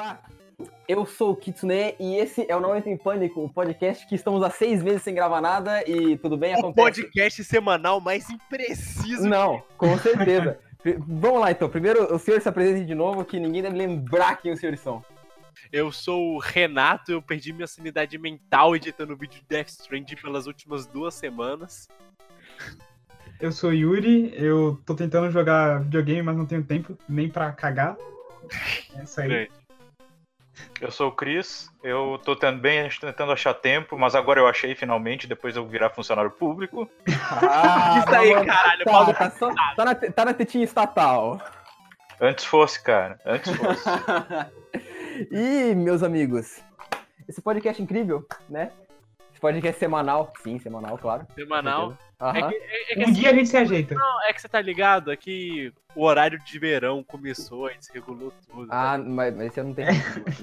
Olá, eu sou o Kitsune e esse é o Não Entra em Pânico, o podcast que estamos há seis meses sem gravar nada e tudo bem, O acontece. podcast semanal mais impreciso. Não, com certeza. Vamos lá então, primeiro o senhor se apresente de novo, que ninguém deve lembrar quem os senhores são. Eu sou o Renato, eu perdi minha sanidade mental editando vídeo de Death Stranding pelas últimas duas semanas. Eu sou Yuri, eu tô tentando jogar videogame, mas não tenho tempo nem pra cagar. É isso aí. Grande. Eu sou o Cris, eu tô também tentando achar tempo, mas agora eu achei finalmente, depois eu virar funcionário público. Ah, Isso aí, mano, caralho, Tá, Paulo. tá, só- tá na, tá na tetinha estatal. Antes fosse, cara, antes fosse. e, meus amigos, esse podcast é incrível, né? Esse podcast semanal, sim, semanal, claro. Semanal. Aham. É que, é, é que Um assim, dia a gente se ajeita. não, é que você tá ligado? É que o horário de verão começou, a gente desregulou tudo. Ah, mas, mas esse eu não tenho.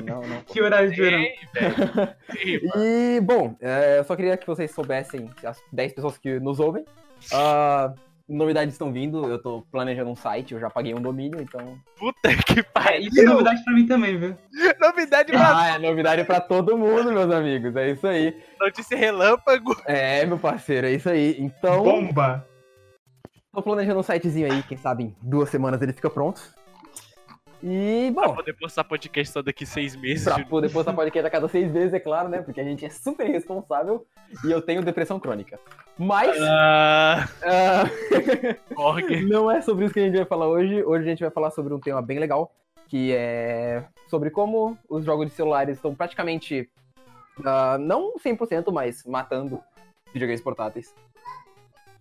Não, não. Que horário de verão? Ei. E, bom, é, eu só queria que vocês soubessem, as 10 pessoas que nos ouvem. ah, novidades estão vindo, eu tô planejando um site, eu já paguei um domínio, então. Puta que pariu. Isso é novidade pra mim também, viu? Novidade pra Ah, é novidade pra todo mundo, meus amigos, é isso aí. notícia relâmpago. É, meu parceiro, é isso aí. Então, Bomba! tô planejando um sitezinho aí, quem sabe em duas semanas ele fica pronto. E, Pra bom, poder postar podcast só daqui seis meses. pra de poder postar podcast a cada seis vezes, é claro, né? Porque a gente é super responsável e eu tenho depressão crônica. Mas. Ah, Org. Não é sobre isso que a gente vai falar hoje. Hoje a gente vai falar sobre um tema bem legal, que é sobre como os jogos de celulares estão praticamente, ah, não 100%, mas matando videogames portáteis.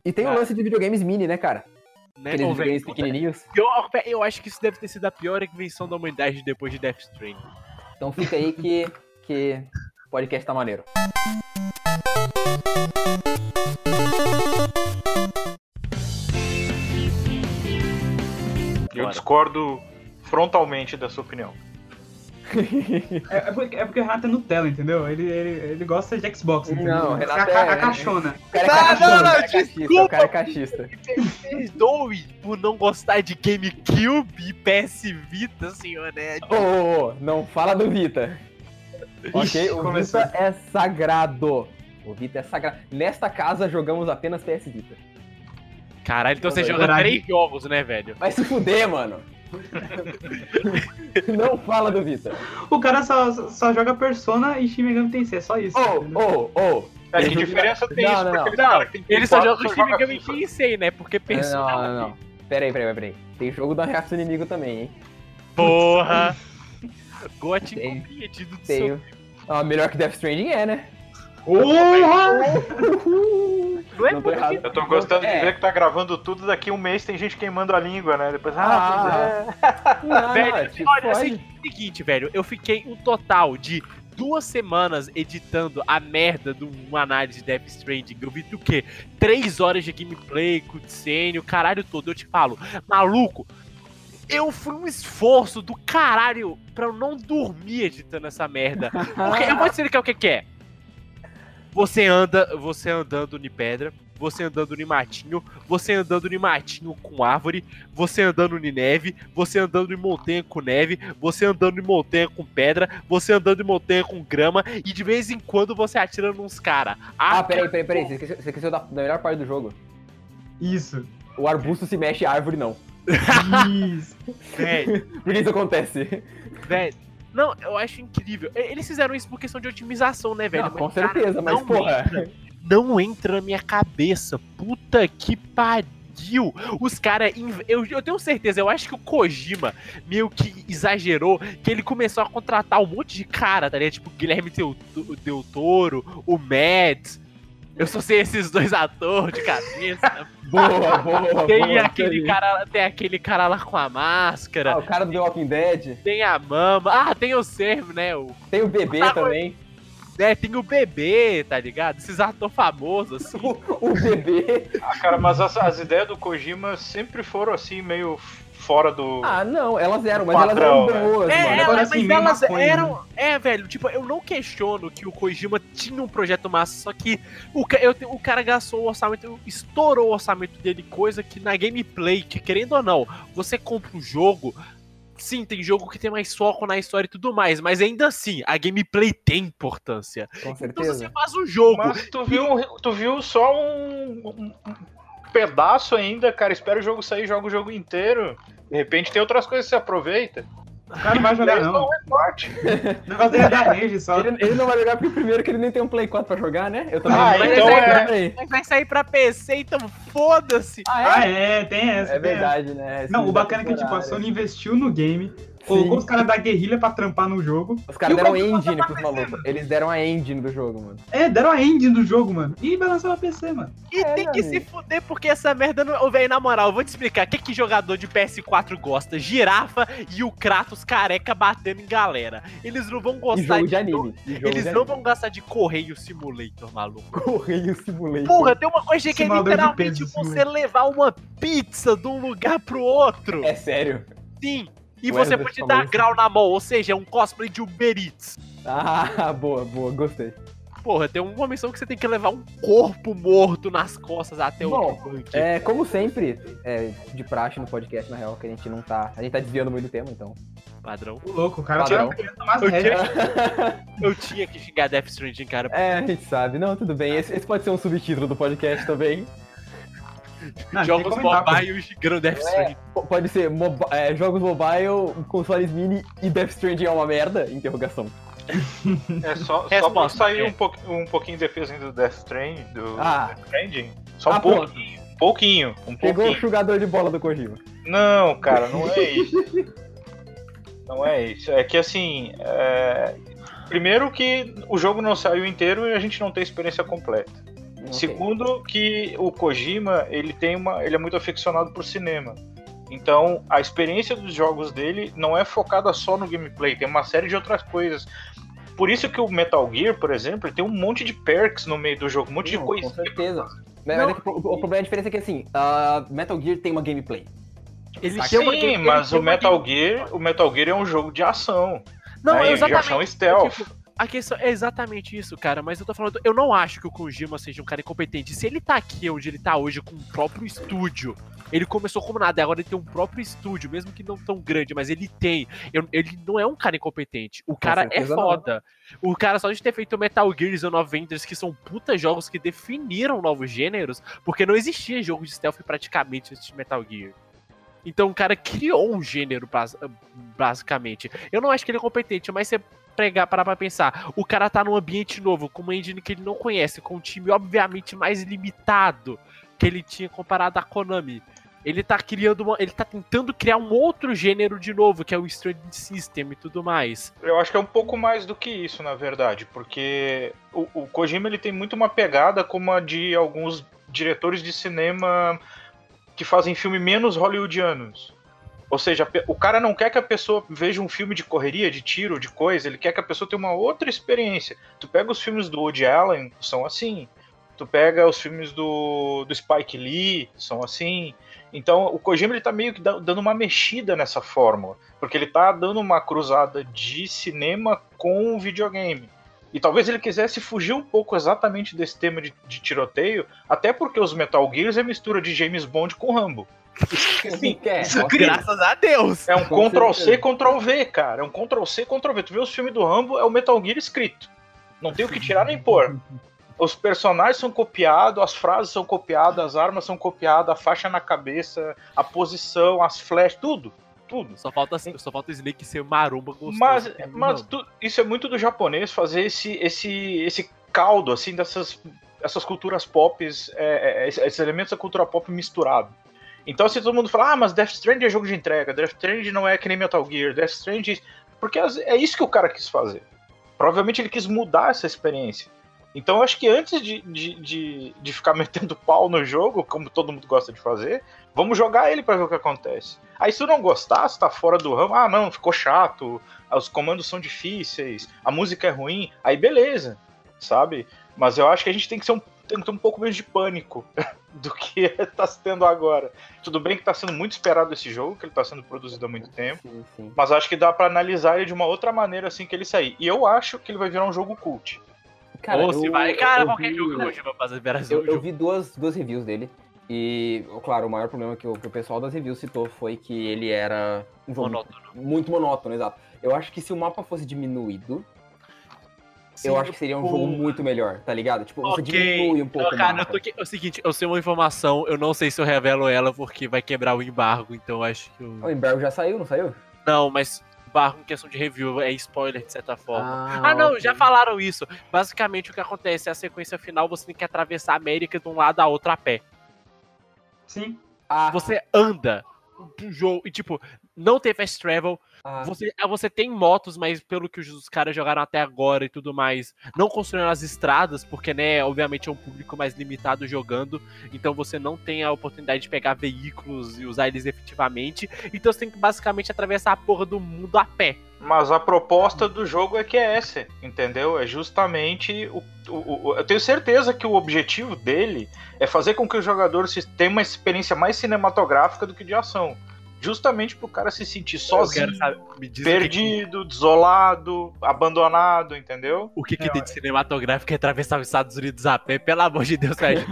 E tem o Ah. lance de videogames mini, né, cara? Né, Aqueles videogames pequenininhos. Eu, eu acho que isso deve ter sido a pior invenção da humanidade depois de Death Stranding. Então fica aí que, que o podcast tá maneiro. Eu discordo frontalmente da sua opinião. É, é porque, é porque o Renato é Nutella, entendeu? Ele, ele, ele gosta de Xbox, entendeu? Não, a, Renato a, é- a caixona. O cara é Não, cachista, não, não, o cara é cachista, o desculpa. cara é cachista. Perdoe por não gostar de GameCube e PS Vita, senhor né? Ô, ô, ô, não fala do Vita. Ok? Ixi, O começou. Vita é sagrado. O Vita é sagrado. Nesta casa jogamos apenas PS Vita. Caralho, então você joga três jogos, né, velho? Vai se fuder, mano. não fala do Vita. O cara só, só joga Persona e Shin Megami Tensei, é só isso. Ô, ô, ô. É, que diferença tem Não, isso não, não. aquele cara que Ele só joga o Shin Megami? Tensei, né? Porque Persona... Não, não, não. Pera aí, pera aí, pera aí. Tem jogo da reação inimigo também, hein? Porra! Gote Tem- incompreendido do Tenho. Ah, melhor que Death Stranding é, né? Porra! Não é Não tô errado. Eu tô gostando É. de ver que tá gravando tudo, daqui um mês tem gente queimando a língua, né? Depois, Ah, ah, é. Não, Velho, não, tipo, olha, assim, seguinte, velho, eu fiquei um total de duas semanas editando a merda de uma análise de Death Stranding. Eu vi do quê? Três horas de gameplay, cutscene, o caralho todo. Eu te falo, maluco, eu fui um esforço do caralho pra eu não dormir editando essa merda. Porque eu vou te explicar o que que é. Você anda, você andando em pedra, você andando em matinho, você andando em matinho com árvore, você andando em neve, você andando em montanha com neve, você andando em montanha com pedra, você andando em montanha com grama e de vez em quando você atira nos caras. Ah, peraí, peraí, peraí. Você esqueceu, você esqueceu da, da melhor parte do jogo. Isso. O arbusto se mexe a árvore não. Isso. Por que isso acontece? velho. Não, eu acho incrível. Eles fizeram isso por questão de otimização, né, velho? Não, Mas, com cara, certeza, mas não porra. entra. não entra na minha cabeça. Puta que pariu. Os caras. Eu, eu tenho certeza, eu acho que o Kojima meio que exagerou, que ele começou a contratar um monte de cara, tá ligado? Tipo, Guilherme Del, Del Toro, o Mads. Eu só sei esses dois atores de cabeça. Boa, boa, Tem boa. aquele cara, tem aquele cara lá com a máscara. Ah, o cara do The Walking Dead. Tem a mama. Ah, tem o Servo, né? O, Tem o bebê Ah, também. né, tem o bebê, tá ligado? Esses atores famosos, assim. O, o bebê. Ah, cara, mas as, as ideias do Kojima sempre foram assim, meio fora do. Ah, não, elas eram, mas Padrão, elas eram boas, É, mano. Agora mas sim, meio elas maconha, eram. É, velho, tipo, eu não questiono que o Kojima tinha um projeto massa, só que o, eu, o cara gastou o orçamento, estourou o orçamento dele, coisa que na gameplay, que querendo ou não, você compra o jogo, sim, tem jogo que tem mais foco na história e tudo mais, mas ainda assim, a gameplay tem importância. Com Então certeza. você faz um jogo. Mas tu viu, um- tu viu só um, um- um pedaço ainda, cara. Espera o jogo sair, joga o jogo inteiro. De repente tem outras coisas que você aproveita. O cara não vai jogar, não. dão um recorte. O negócio dele é dar rage só. Ele, ele não vai jogar porque primeiro que ele nem tem um Play 4 pra jogar, né? Eu também Ah, não então é-. Mas vai sair pra PC, então foda-se. Ah, Ah, é, tem essa. É verdade, né? essa. Não, o bacana é que tipo, a. Sony investiu no game, colocou os caras da guerrilha pra trampar no jogo. Os caras deram engine pros malucos. Eles deram a engine do jogo, mano. É, deram a engine do jogo, mano. E vai lançar pra PC, mano. E É, tem que meu se amigo. fuder porque essa merda não. Ô, velho, na moral, eu vou te explicar. O que, que jogador de PS4 gosta? Girafa e o Kratos careca batendo em galera. Eles não vão E gostar jogo de anime. E jogo Eles de não anime. vão gostar de Correio Simulator, maluco. Correio Simulator. Porra, tem uma coisa que é Simulador de literalmente peso, você levar uma pizza de um lugar pro outro. É sério. Sim. E O você Wesley pode dar isso. grau na mão, ou seja, é um cosplay de Uber Eats. Ah, boa, boa, gostei. Porra, tem uma missão que você tem que levar um corpo morto nas costas até Bom, o. É, como sempre, é, de praxe no podcast, na real, que a gente não tá. A gente tá desviando muito do tema, então. Padrão. O louco, o cara Padrão. as Eu rédeas. Eu tinha que xingar Death Stranding, cara. É, a gente sabe. Não, tudo bem. Esse, esse pode ser um subtítulo do podcast também. Não, Jogos mobile xingando Death Stranding. P- Pode ser é, jogos mobile, consoles mini e Death Stranding é uma merda? Interrogação. É só, só pra sair é. um, pouqui- um pouquinho de defesa do Death Stranding. Do Ah. Death Stranding. Só um Ah, pronto. pouquinho. Pouquinho. Um Pegou o pouquinho. jogador de bola do Kojima. Não, cara, não é isso. Não é isso. É que assim. é, Primeiro que o jogo não saiu inteiro e a gente não tem experiência completa. Segundo que o Kojima, ele tem uma. ele é muito aficionado por cinema. Então, a experiência dos jogos dele não é focada só no gameplay, tem uma série de outras coisas. Por isso que o Metal Gear, por exemplo, tem um monte de perks no meio do jogo, um monte de Não, coisa. Com certeza. Mas Não. é que o, o problema, a diferença é que assim, a Metal Gear tem uma gameplay. Ele Sim, uma Sim, game- mas o Metal game- Gear, o Metal Gear é um jogo de ação. Não, né? de exatamente. ação stealth. Tipo, a questão é exatamente isso, cara. Mas eu tô falando, eu não acho que o Kojima seja um cara incompetente. Se ele tá aqui onde ele tá hoje com o próprio estúdio, ele começou como nada, agora ele tem um próprio estúdio, mesmo que não tão grande, mas ele tem. Eu- ele não é um cara incompetente. O cara é certeza não. foda. O cara só de ter feito Metal Gear e Enders, que são puta jogos que definiram novos gêneros, porque não existia jogo de stealth praticamente antes de Metal Gear. Então o cara criou um gênero, bas- basicamente. Eu não acho que ele é competente, mas você pregar, parar pra pensar. O cara tá num ambiente novo, com uma engine que ele não conhece, com um time obviamente mais limitado que ele tinha comparado à Konami. Ele tá criando uma. Ele tá tentando criar um outro gênero de novo, que é o Stranding System e tudo mais. Eu acho que é um pouco mais do que isso, na verdade, porque o, o Kojima ele tem muito uma pegada como a de alguns diretores de cinema que fazem filme menos hollywoodianos. Ou seja, o cara não quer que a pessoa veja um filme de correria, de tiro, de coisa, ele quer que a pessoa tenha uma outra experiência. Tu pega os filmes do Woody Allen, são assim. Tu pega os filmes do, do Spike Lee, são assim. Então o Kojima ele tá meio que da- dando uma mexida nessa fórmula. Porque ele tá dando uma cruzada de cinema com videogame. E talvez ele quisesse fugir um pouco exatamente desse tema de, de tiroteio, até porque os Metal Gears é mistura de James Bond com Rambo. Sim, é, graças a Deus! É um Com Ctrl C, certeza. Ctrl V, cara. É um Ctrl C, Ctrl V. Tu vê os filmes do Rambo, é o Metal Gear escrito. Não tem o que tirar nem pôr. Os personagens são copiados, as frases são copiadas, as armas são copiadas, a faixa na cabeça, a posição, as flechas, tudo. Tudo. Só falta, só falta o Snake ser maromba gostoso. Mas, Não. mas tu- isso é muito do japonês fazer esse, esse, esse caldo, assim, dessas essas culturas pop, é, é, esses elementos da cultura pop misturado. Então, se todo mundo fala, ah, mas Death Stranding é jogo de entrega, Death Stranding não é que nem Metal Gear, Death Stranding. Porque é isso que o cara quis fazer. Provavelmente ele quis mudar essa experiência. Então, eu acho que antes de, de, de, de ficar metendo pau no jogo, como todo mundo gosta de fazer, vamos jogar ele pra ver o que acontece. Aí, se tu não gostar, se tá fora do ramo, ah, não, ficou chato, os comandos são difíceis, a música é ruim, aí beleza, sabe? Mas eu acho que a gente tem que, ser um, tem ter um pouco menos de pânico do que tá tendo agora. Tudo bem que tá sendo muito esperado esse jogo, que ele tá sendo produzido há muito tempo, Sim, sim. mas acho que dá pra analisar ele de uma outra maneira assim que ele sair. E eu acho que ele vai virar um jogo cult. Cara, Ou se eu- vai. Cara, eu qualquer vi- jogo o Kojima fazer Brasil. Eu, eu vi duas, duas reviews dele. E, claro, o maior problema que o, que o pessoal das reviews citou foi que ele era um jogo Monótono. muito monótono, exato. Eu acho que se o mapa fosse diminuído, Sim, eu acho que seria um jogo muito melhor, tá ligado? Tipo, você Ok. diminui um pouco Cara, o eu tô aqui- é o seguinte, eu sei uma informação, eu não sei se eu revelo ela porque vai quebrar o embargo, então eu acho que eu... O embargo já saiu, não saiu? Não, mas embargo em questão de review é spoiler de certa forma. Ah, Ah, não, ok. já falaram isso. Basicamente, o que acontece é a sequência final, você tem que atravessar a América de um lado a outro a pé. Sim. Ah, Você anda pro jogo e, tipo, não tem fast travel. Ah, Você, ah, você tem motos, mas pelo que os caras jogaram até agora e tudo mais, não construíram as estradas, porque, né, obviamente é um público mais limitado jogando, então você não tem a oportunidade de pegar veículos e usar eles efetivamente. Então você tem que basicamente atravessar a porra do mundo a pé. Mas a proposta do jogo é que é essa, entendeu? É justamente o, o- o- eu tenho certeza que o objetivo dele é fazer com que o jogador se tenha uma experiência mais cinematográfica do que de ação. Justamente pro cara se sentir sozinho, quero saber, me diz o que, perdido, desolado, abandonado, entendeu? o que, que tem de cinematográfico é atravessar os Estados Unidos a pé, pelo amor de Deus, velho.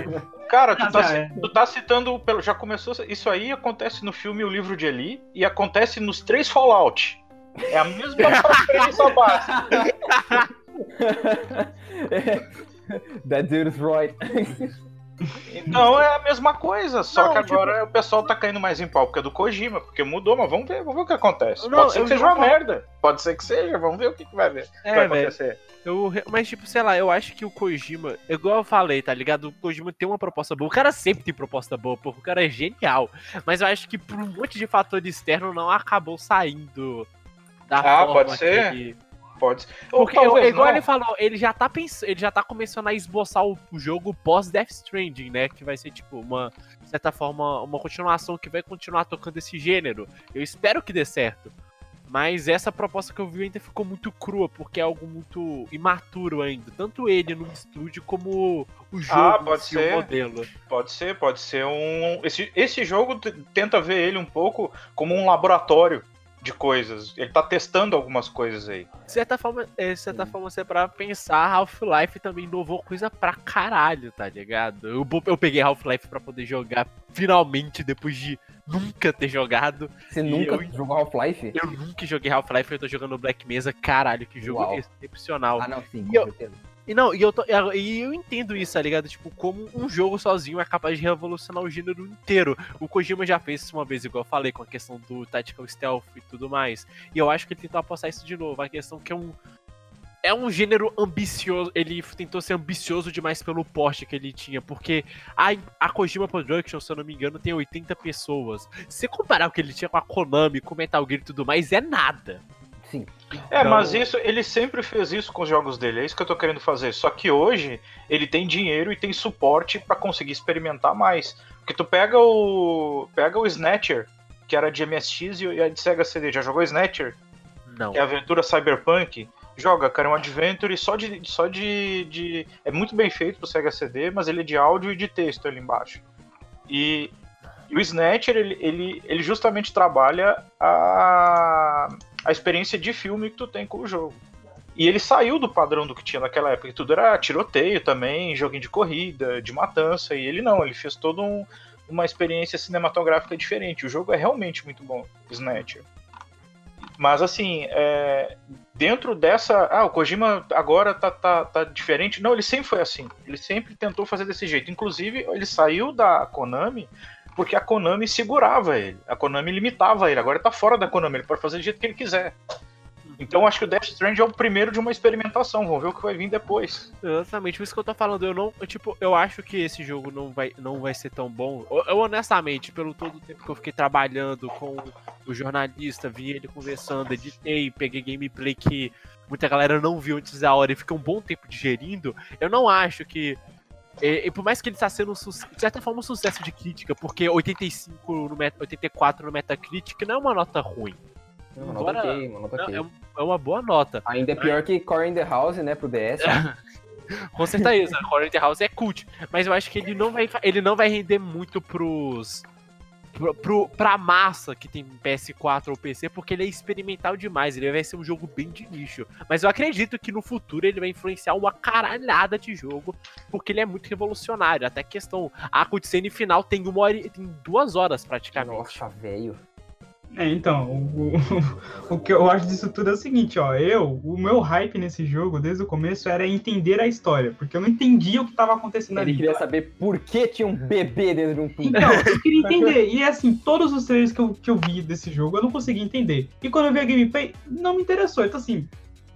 Cara, tu Ah, tá, é. tu tá citando, pelo- já começou, isso aí acontece no filme O Livro de Eli e acontece nos três Fallout. É a mesma premissa básica. That dude's right. Então é a mesma coisa, só Não, que tipo- agora o pessoal tá caindo mais em pau porque é do Kojima, porque mudou, mas vamos ver, vamos ver o que acontece. Não, Pode ser que seja uma falo- merda, pode ser que seja, vamos ver o que, que vai, ver, É, vai acontecer. Eu, mas, tipo, sei lá, eu acho que o Kojima, igual eu falei, tá ligado? O Kojima tem uma proposta boa. O cara sempre tem proposta boa, porque o cara é genial. Mas eu acho que por um monte de fator externo não acabou saindo da Ah, forma pode ser. que- Porque, talvez igual não. ele falou, ele já tá pensando, ele já tá começando a esboçar o, o jogo pós Death Stranding, né? Que vai ser, tipo, uma, de certa forma, uma continuação que vai continuar tocando esse gênero. Eu espero que dê certo. Mas essa proposta que eu vi ainda ficou muito crua, porque é algo muito imaturo ainda. Tanto ele no estúdio como o jogo, Ah, pode ser. modelo. Pode ser, pode ser um. Esse, esse jogo tenta ver ele um pouco como um laboratório de coisas. Ele tá testando algumas coisas aí. De certa forma, é, de certa forma, você para pensar, Half-Life também inovou coisa pra caralho, tá ligado? Eu, eu peguei Half-Life pra poder jogar finalmente depois de nunca ter jogado. Você nunca eu- jogou Half-Life? Eu nunca joguei Half-Life, eu tô jogando Black Mesa, caralho, que jogo Uau. excepcional. Ah, não, sim, com eu- certeza. E não, e eu, tô- e eu entendo isso, tá ligado? Tipo, como um jogo sozinho é capaz de revolucionar o gênero inteiro. O Kojima já fez isso uma vez, igual eu falei, com a questão do Tactical Stealth e tudo mais. E eu acho que ele tentou apostar isso de novo. A questão que é um. É um gênero ambicioso. Ele tentou ser ambicioso demais pelo porte que ele tinha. Porque a, a Kojima Production, se eu não me engano, tem 80 pessoas. Se comparar o que ele tinha com a Konami, com Metal Gear e tudo mais, é nada. Sim. É, Então- mas isso, ele sempre fez isso com os jogos dele, é isso que eu tô querendo fazer. Só que hoje ele tem dinheiro e tem suporte pra conseguir experimentar mais. Porque tu pega o. Pega o Snatcher, que era de MSX e é de Sega CD. Já jogou Snatcher? Não. É aventura cyberpunk. Joga, cara, é um adventure só de. só de, de- É muito bem feito pro Sega CD, mas ele é de áudio e de texto ali embaixo. E, e o Snatcher, ele, ele, ele justamente trabalha a, a experiência de filme que tu tem com o jogo. E ele saiu do padrão do que tinha naquela época, que tudo era tiroteio também, joguinho de corrida, de matança, e ele não, ele fez toda um, uma experiência cinematográfica diferente. O jogo é realmente muito bom, Snatcher. Mas assim, é, dentro dessa. Ah, o Kojima agora tá, tá, tá diferente. Não, ele sempre foi assim. Ele sempre tentou fazer desse jeito. Inclusive, ele saiu da Konami porque a Konami segurava ele. A Konami limitava ele. Agora ele tá fora da Konami, ele pode fazer do jeito que ele quiser. Então acho que o Death Stranding é o primeiro de uma experimentação. Vamos ver o que vai vir depois. Exatamente, por isso que eu tô falando, eu não, eu, tipo, eu acho que esse jogo não vai, não vai ser tão bom. Eu, eu, honestamente, pelo todo o tempo que eu fiquei trabalhando com o jornalista, vi ele conversando, editei, peguei gameplay que muita galera não viu antes da hora e fica um bom tempo digerindo, eu não acho que e, e por mais que ele está sendo, de certa forma, um sucesso de crítica, porque 85 no Met- 84 no Metacritic não é uma nota ruim. É Uma nota Embora- ok, uma nota ok. é, é uma boa nota. Ainda é pior que Core in the House, né, pro DS. Com certeza, Horror in the House é cult, mas eu acho que ele não vai, ele não vai render muito pros pro, pra massa que tem PS4 ou PC, porque ele é experimental demais, ele vai ser um jogo bem de nicho. Mas eu acredito que no futuro ele vai influenciar uma caralhada de jogo, porque ele é muito revolucionário. Até questão, a cutscene final tem uma hora, tem duas horas praticamente. Nossa, velho. É, então, o, o, o que eu acho disso tudo é o seguinte, ó, eu, o meu hype nesse jogo, desde o começo, era entender a história, porque eu não entendia o que estava acontecendo Ele ali. queria saber por que tinha um bebê dentro de um tubo. Então, eu queria entender, e assim, todos os trailers que eu, que eu vi desse jogo, eu não consegui entender. E quando eu vi a gameplay, não me interessou, então assim,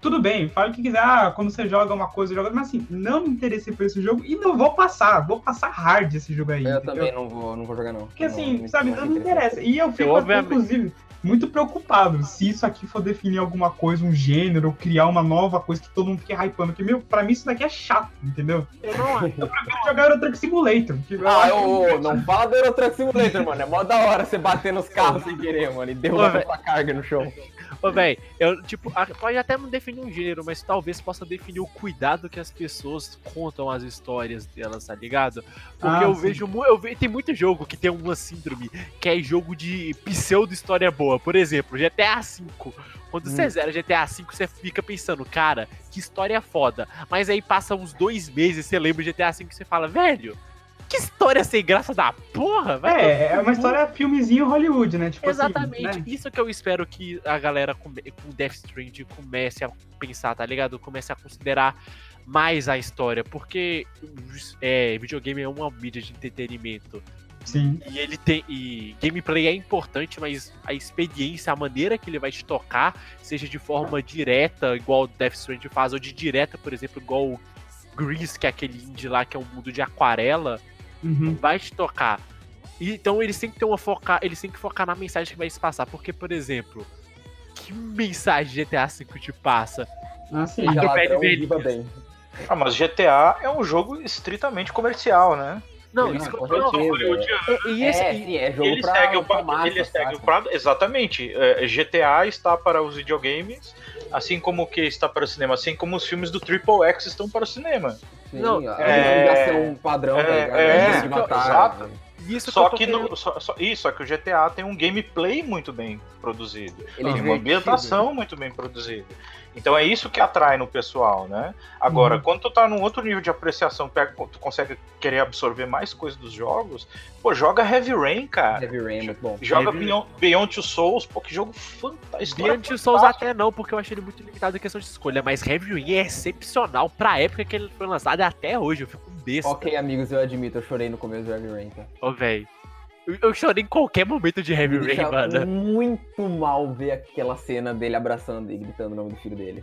tudo bem, fala o que quiser, ah, quando você joga uma coisa, joga, mas assim, não me interessei por esse jogo, e não vou passar, vou passar hard esse jogo aí, Eu entendeu? também não vou, não vou jogar, não. Porque assim, não- sabe, não não me interessa. E eu fico, Eu, até, inclusive, muito preocupado se isso aqui for definir alguma coisa, um gênero, ou criar uma nova coisa que todo mundo fique hypando. Porque, meu, pra mim isso daqui é chato, entendeu? Eu não acho. Eu prefiro jogar Euro Truck Simulator. Que eu Ah, ô, não fala do Truck Simulator, mano. É mó da hora você bater nos carros sem querer, mano, e derrubar sua carga no chão. Ô, véi, eu, tipo, pode até não definir um gênero, mas talvez possa definir o cuidado que as pessoas contam as histórias delas, tá ligado? Porque Ah, eu sim. vejo, eu vejo, tem muito jogo que tem uma síndrome, que é jogo de pseudo-história boa. Por exemplo, GTA V. Quando você Hum. zera GTA V, você fica pensando, cara, que história foda. Mas aí passa uns dois meses, você lembra de GTA V e você fala, velho, que história sem graça da porra, vai tomar É, é uma cu." história filmezinho Hollywood, né? Tipo Exatamente, assim, né? isso que eu espero que a galera come- com Death Stranding comece a pensar, tá ligado? Comece a considerar mais a história, porque é, videogame é uma mídia de entretenimento. Sim. E ele tem. E gameplay é importante, mas a experiência, a maneira que ele vai te tocar, seja de forma direta, igual o Death Stranding faz, ou de direta, por exemplo, igual o Grease, que é aquele indie lá que é um mundo de aquarela, Uhum. vai te tocar. E, Então eles têm que ter uma focar, eles têm que focar na mensagem que vai se passar, porque por exemplo, que mensagem GTA V te passa? Ah, sim. Ladrão, viva bem. Ah, mas GTA é um jogo estritamente comercial, né? Não, Não, isso que eu com não, certeza. e, e esse, é, sim, é jogo ele pra, segue o pra pra- massa, ele segue o saca? pra- exatamente. É, GTA está para os videogames, assim como o que está para o cinema, assim como os filmes do Triple X estão para o cinema. Sim, Não, a é- divulgação padrão, é- tá é, Antes de matar, exato. né? isso Só que, querendo- no, só, só- isso, só que o GTA tem um gameplay muito bem produzido. Ele é tem uma ambientação muito bem produzida. Então é isso que atrai no pessoal, né? Agora, Uhum. quando tu tá num outro nível de apreciação, pega- tu consegue querer absorver mais coisas dos jogos, pô, joga Heavy Rain, cara. Heavy Rain é muito bom. Joga Heavy- Beyond, Beyond Two Souls, pô, que jogo fantástico. Beyond Two Souls até não, porque eu achei ele muito limitado em questão de escolha, mas Heavy Rain é excepcional pra época que ele foi lançado e até hoje, eu fico um besta. Ok, amigos, eu admito, eu chorei no começo do Heavy Rain, tá? Ô, velho. Eu, chorei em qualquer momento de Heavy Me Rain, mano. muito mal ver aquela cena dele abraçando e gritando o nome do filho dele.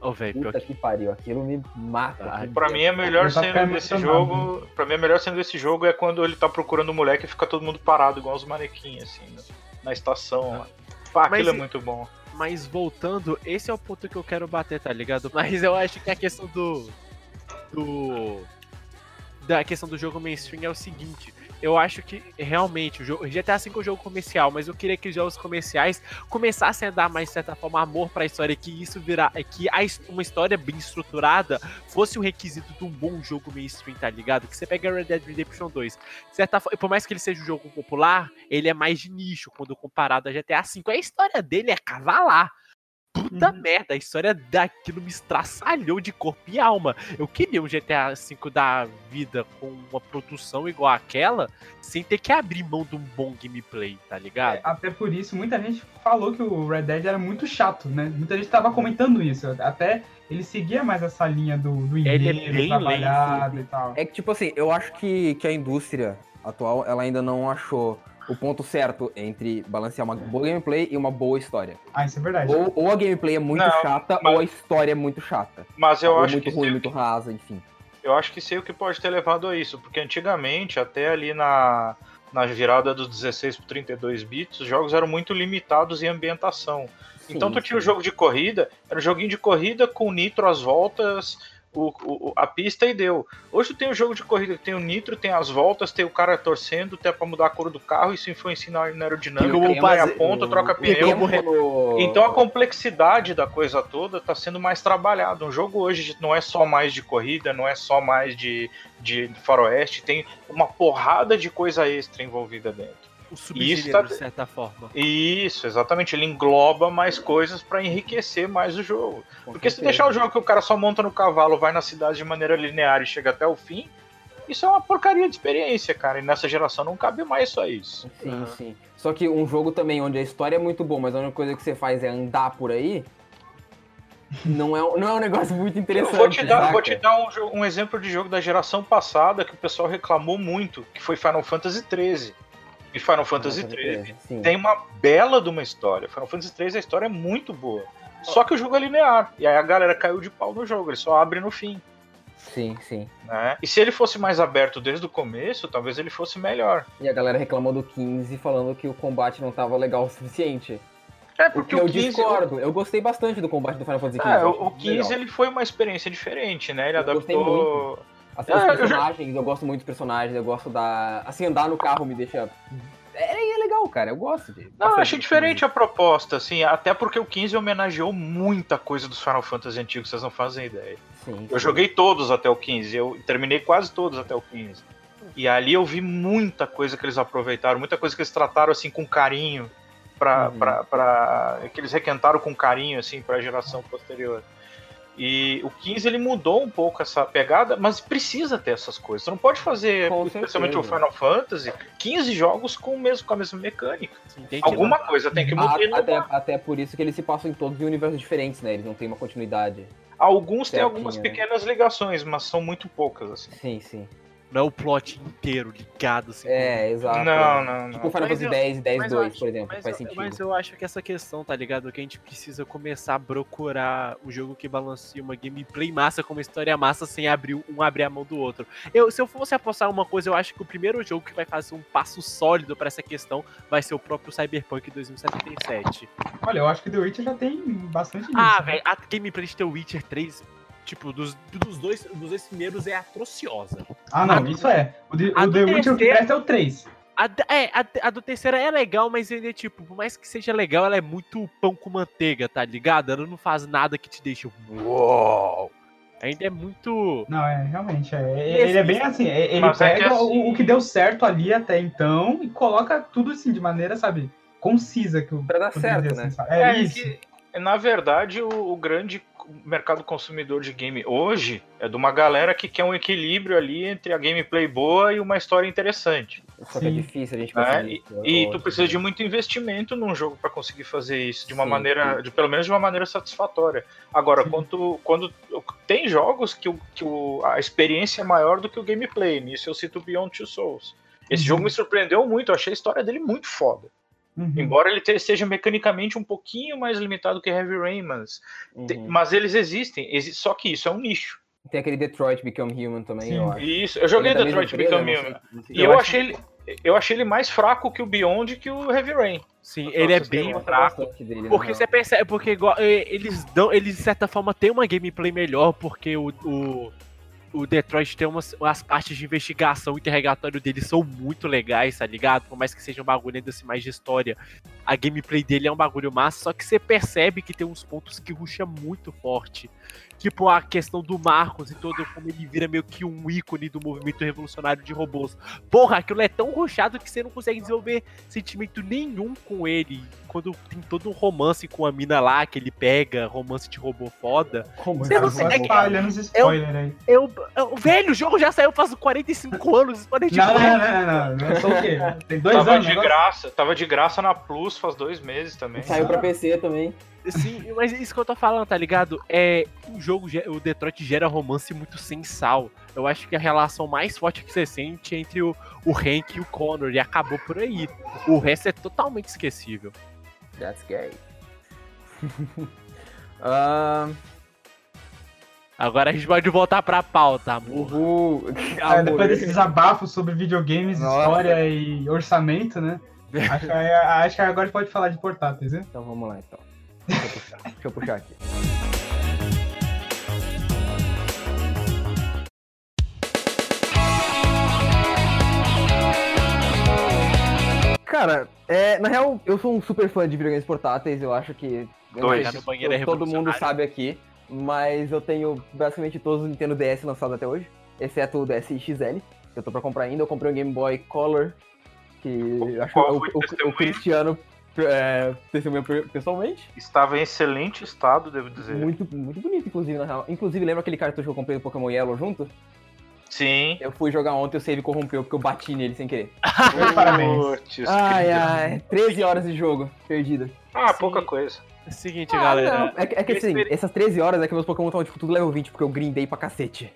Ô, velho, pior Puta que. que pariu, aquilo me mata. Que Pra mim, a melhor cena desse jogo. Pra mim, a melhor cena desse jogo é quando ele tá procurando o moleque e fica todo mundo parado, igual os manequins, assim, na, na estação lá. Pá, Mas aquilo é e- muito bom. Mas voltando, esse é o ponto que eu quero bater, tá ligado? Mas eu acho que a questão do. Do. Da questão do jogo mainstream é o seguinte. Eu acho que realmente o jogo. GTA V é um jogo comercial, mas eu queria que os jogos comerciais começassem a dar mais, de certa forma, amor pra história, que isso virar. Que a uma história bem estruturada fosse um requisito de um bom jogo mainstream, tá ligado? Que você pega Red Dead Redemption 2. de certa fo- por mais que ele seja um jogo popular, ele é mais de nicho quando comparado a GTA V. A história dele é cavalar. Puta Uhum. merda, a história daquilo me estraçalhou de corpo e alma. Eu queria um GTA V da vida com uma produção igual àquela, sem ter que abrir mão de um bom gameplay, tá ligado? É, Até por isso, muita gente falou que o Red Dead era muito chato, né? Muita gente tava comentando isso. Até ele seguia mais essa linha do, do Ele é bem trabalhado e tal. É que, tipo assim, eu acho que, que a indústria atual, ela ainda não achou o ponto certo entre balancear uma boa gameplay e uma boa história. Ah, isso é verdade. Ou, ou a gameplay é muito Não, chata, mas- ou a história é muito chata. Mas eu ou acho muito que ruim, sei- muito rasa, enfim. Eu acho que sei o que pode ter levado a isso, porque antigamente, até ali na, na virada dos 16 para 32 bits, os jogos eram muito limitados em ambientação. então Sim, tu tinha o sim. jogo de corrida, era um joguinho de corrida com nitro às voltas, o, o- a pista e deu. Hoje tem o jogo de corrida tem o nitro, tem as voltas, tem o cara torcendo, tem pra mudar a cor do carro, isso influencia na aerodinâmica, Tem como a ponta, troca pneu. Então a complexidade da coisa toda está sendo mais trabalhada. Um jogo hoje não é só mais de corrida, não é só mais de, de faroeste, tem uma porrada de coisa extra envolvida dentro. O Isso subgênero, tá- de certa forma. Isso, exatamente. Ele engloba mais coisas pra enriquecer mais o jogo. Com Porque se certeza. deixar o jogo que o cara só monta no cavalo, vai na cidade de maneira linear e chega até o fim, isso é uma porcaria de experiência, cara. E nessa geração não cabe mais só isso. Sim, Aham. sim. Só que um jogo também onde a história é muito boa, mas a única coisa que você faz é andar por aí, não é, não é um negócio muito Eu interessante. vou te dar, vou te dar um, um exemplo de jogo da geração passada que o pessoal reclamou muito, que foi Final Fantasy XIII. E Final Fantasy XIII tem uma bela de uma história. Final Fantasy XIII a história é muito boa. Só que o jogo é linear. E aí a galera caiu de pau no jogo, ele só abre no fim. Sim, sim. Né? E se ele fosse mais aberto desde o começo, talvez ele fosse melhor. E a galera reclamou do 15 falando que o combate não tava legal o suficiente. É, O que eu discordo. Eu gostei bastante do combate do Final Fantasy XV. É, o, acho o 15 legal. ele foi uma experiência diferente, né? Ele Eu adaptou. Assim, É, os eu já- personagens, eu gosto muito dos personagens, eu gosto da. Assim, andar no carro me deixa. É, é legal, cara. Eu gosto de. Não, eu achei diferente 15. a proposta, assim, até porque o 15 homenageou muita coisa dos Final Fantasy antigos, vocês não fazem ideia. Sim, Eu sim. joguei todos até o 15, eu terminei quase todos até o 15. E ali eu vi muita coisa que eles aproveitaram, muita coisa que eles trataram assim com carinho, pra, Uhum. pra, pra- que eles requentaram com carinho assim para a geração posterior. E o 15 ele mudou um pouco essa pegada, mas precisa ter essas coisas. Você não pode fazer, Com especialmente o certeza. Final Fantasy, 15 jogos com, o mesmo, com a mesma mecânica. Alguma coisa tem que mudar. A- até, até por isso que eles se passam em todos os universos diferentes, né? Eles não têm uma continuidade. Alguns têm algumas né? pequenas ligações, mas são muito poucas, assim. Sim, sim. Não é o plot inteiro ligado, assim. É, exato. Não, não, Tipo não. Final Mas Fantasy eu- 10 e 10 mas eu 2, acho- por exemplo, Mas faz eu, sentido. mas eu acho que essa questão, tá ligado? Que a gente precisa começar a procurar o jogo que balanceia uma gameplay massa com uma história massa sem abrir um abrir a mão do outro. Eu, se eu fosse apostar uma coisa, eu acho que o primeiro jogo que vai fazer um passo sólido pra essa questão vai ser o próprio Cyberpunk 2077. Olha, eu acho que The Witcher já tem bastante. Ah, né? velho, a gameplay de The Witcher 3, tipo, dos, dos, dois, dos dois primeiros é atrociosa. Ah, a não, do- isso é. O, de- a o do The Witcher que presta é o 3. A, é, a, a do terceiro é legal, mas ele é tipo, por mais que seja legal, ela é muito pão com manteiga, tá ligado? Ela não faz nada que te deixe uou. Ainda é muito. Não, é, realmente. É, E ele é esse- bem assim, é- ele Mas é pega que assim- o, o que deu certo ali até então e coloca tudo assim, de maneira, sabe, concisa. Que Pra dar certo, dizer, né? sabe? É, É, isso. que, na verdade, o, o grande mercado consumidor de game hoje é de uma galera que quer um equilíbrio ali entre a gameplay boa e uma história interessante. Só que é difícil a gente né? conseguir. E isso, tu precisa de muito investimento num jogo para conseguir fazer isso de uma Sim. maneira, de pelo menos de uma maneira satisfatória. Agora, Sim. quando, quando tem jogos que, o, que o, a experiência é maior do que o gameplay, nisso eu cito Beyond Two Souls. Esse Uhum. jogo me surpreendeu muito, eu achei a história dele muito foda. Uhum. Embora ele te- seja mecanicamente um pouquinho mais limitado que Heavy Rain, mas, Uhum. te- mas eles existem. Exi- só que isso é um nicho. Tem aquele Detroit Become Human também, Sim. eu acho. Isso, eu joguei Ele é Detroit empresa? Become Human. E eu acho achei ele, eu achei ele mais fraco que o Beyond e que o Heavy Rain. Sim, Nossa, ele é bem fraco. dele, Porque você percebe, porque igual, eh, eles dão, eles de certa forma têm uma gameplay melhor, porque o, o, o Detroit tem umas as partes de investigação interrogatório dele são muito legais, tá ligado? Por mais que seja um bagulho ainda assim mais de história, a gameplay dele é um bagulho massa, só que você percebe que tem uns pontos que ruxa muito forte. Tipo a questão do Marcos e todo como ele vira meio que um ícone do movimento revolucionário de robôs. Porra, aquilo é tão ruchado que você não consegue desenvolver sentimento nenhum com ele. Quando tem todo um romance com a mina lá que ele pega, romance de robô foda. Como Você não consegue- os spoilers aí. Eu, eu- velho, o jogo já saiu faz 45 anos. Não, não, não, não, não, o quê? Tem dois Tava anos. de negócio? graça, tava de graça na Plus faz dois meses também. Saiu pra PC também. Sim, mas isso que eu tô falando, tá ligado? É o jogo, o Detroit gera romance muito sensal. Eu acho que a relação mais forte que você sente é entre o, o Hank e o Connor e acabou por aí. O resto é totalmente esquecível. That's gay. Ah, Agora a gente pode voltar pra pauta, amor. uhul. Ah, Amor. depois desses desabafos sobre videogames, Nossa. história e orçamento, né? Acho que, acho que agora pode falar de portáteis, né? Então vamos lá, então. Deixa eu puxar, deixa eu puxar aqui. Cara, é, na real, eu sou um super fã de videogames portáteis, eu acho que. eu não Dois. sei banheiro é todo mundo sabe aqui, mas eu tenho basicamente todos os Nintendo DS lançados até hoje, exceto o DS XL, que eu tô pra comprar ainda. Eu comprei um Game Boy Color que eu acho que Qual o, foi o o- o? Cristiano é, testemunhou pe- pessoalmente. Estava em excelente estado, devo dizer. Muito, muito bonito, inclusive, na real. Inclusive, lembra aquele cartucho que eu comprei do Pokémon Yellow junto? Sim. Eu fui jogar ontem e o save corrompeu porque eu bati nele sem querer. Parabéns. Ai, ai, 13 horas de jogo perdido. Ah, Sim. pouca coisa. Seguinte, Ah, galera. não, é, que- é que assim, Experi- essas 13 horas é que meus Pokémon estão tipo, tudo level 20, porque eu grindei pra cacete.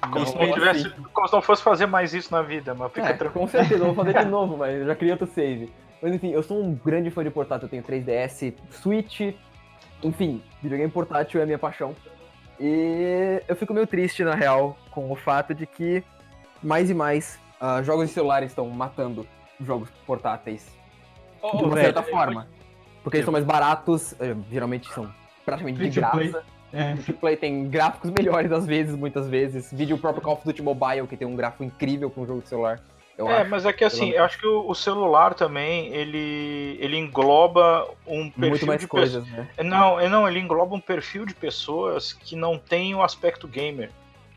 Como, Não, se não tivesse, como se não fosse fazer mais isso na vida, mas fica É, tranquilo. com certeza, eu vou fazer de novo, mas eu já criei outro save. Mas enfim, eu sou um grande fã de portátil, eu tenho 3DS, Switch, enfim, videogame portátil é a minha paixão. E eu fico meio triste, na real, com o fato de que mais e mais ah, jogos de celular estão matando jogos portáteis. Ô, de uma velho, certa forma. Porque eles são mais baratos, eh, geralmente são praticamente de Free play. graça. É. Free to play tem gráficos melhores às vezes, muitas vezes. Vídeo próprio Call of Duty Mobile, que tem um gráfico incrível com um jogo de celular. Eu É, acho. mas é que assim, Pelo eu acho que o, o celular também, ele, ele engloba um perfil Muito mais de coisas, né? pessoas. Não, é, não, ele engloba um perfil de pessoas que não tem o aspecto gamer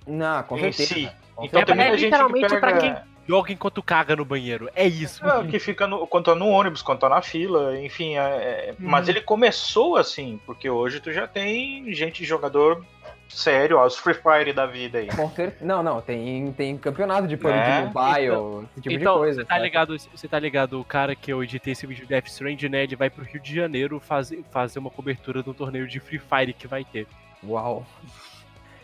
Não, com em certeza. si. Com Então É, tem é muita gente que pega... pra quem joga enquanto caga no banheiro. É isso. É, que fica no, quando tá no ônibus, quando tá na fila, enfim. é- é- Mas Uhum. ele começou assim, porque hoje tu já tem gente jogador sério, ó, os Free Fire da vida aí. Com Não, não, tem, tem campeonato de PUBG É, Mobile, esse tipo então, de coisa. você tá sabe? ligado, você tá ligado, o cara que eu editei esse vídeo do Death Strange, né? Ele vai pro Rio de Janeiro fazer, fazer uma cobertura do torneio de Free Fire que vai ter. Uau.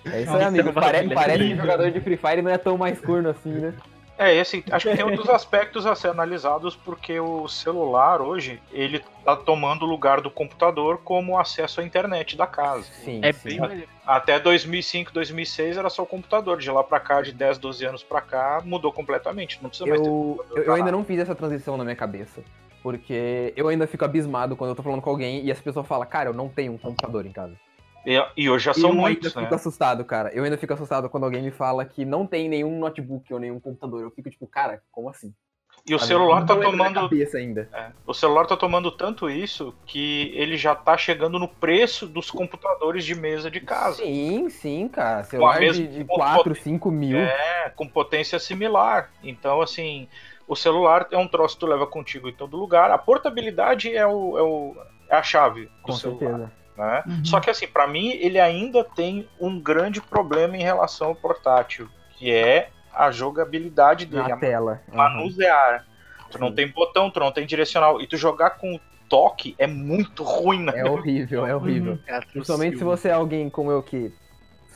É isso Nossa, aí, amigo. Pare- parece que jogador de Free Fire não é tão mais corno assim, né? É, esse, acho que tem um dos aspectos a ser analisados, porque o celular hoje, ele tá tomando o lugar do computador como acesso à internet da casa. Sim, É sim. bem. Até 2005, 2006 era só o computador. De lá pra cá, de 10, 12 anos pra cá, mudou completamente. Não precisa mais ter Eu, computador eu, eu ainda não fiz essa transição na minha cabeça. Porque eu ainda fico abismado quando eu tô falando com alguém e as pessoas falam, cara, eu não tenho um computador em casa. E, e hoje já são eu muitos, ainda né? fico assustado, cara. Eu ainda fico assustado quando alguém me fala que não tem nenhum notebook ou nenhum computador. Eu fico tipo, cara, como assim? E o Sabe? celular tá tomando. é, o celular tá tomando tanto isso que ele já tá chegando no preço dos computadores de mesa de casa. Sim, sim, cara. Celular mesmo- de, de com 4, 5 mil. É, com potência similar. Então, assim, o celular é um troço que tu leva contigo em todo lugar. A portabilidade é, o, é, o- é a chave do com celular. Né? Uhum. Só que assim, pra mim, ele ainda tem um grande problema em relação ao portátil, que é a jogabilidade dele, Na a tela. Aham. manusear. Tu não tem botão, tu não tem direcional. E tu jogar com toque é muito ruim, né? É horrível, é horrível. É Principalmente se você é alguém como eu que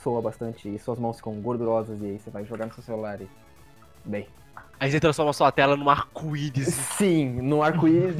soa bastante e suas mãos ficam gordurosas e aí você vai jogar no seu celular e. Bem. Aí você transforma sua tela num arco-íris. Sim, num arco-íris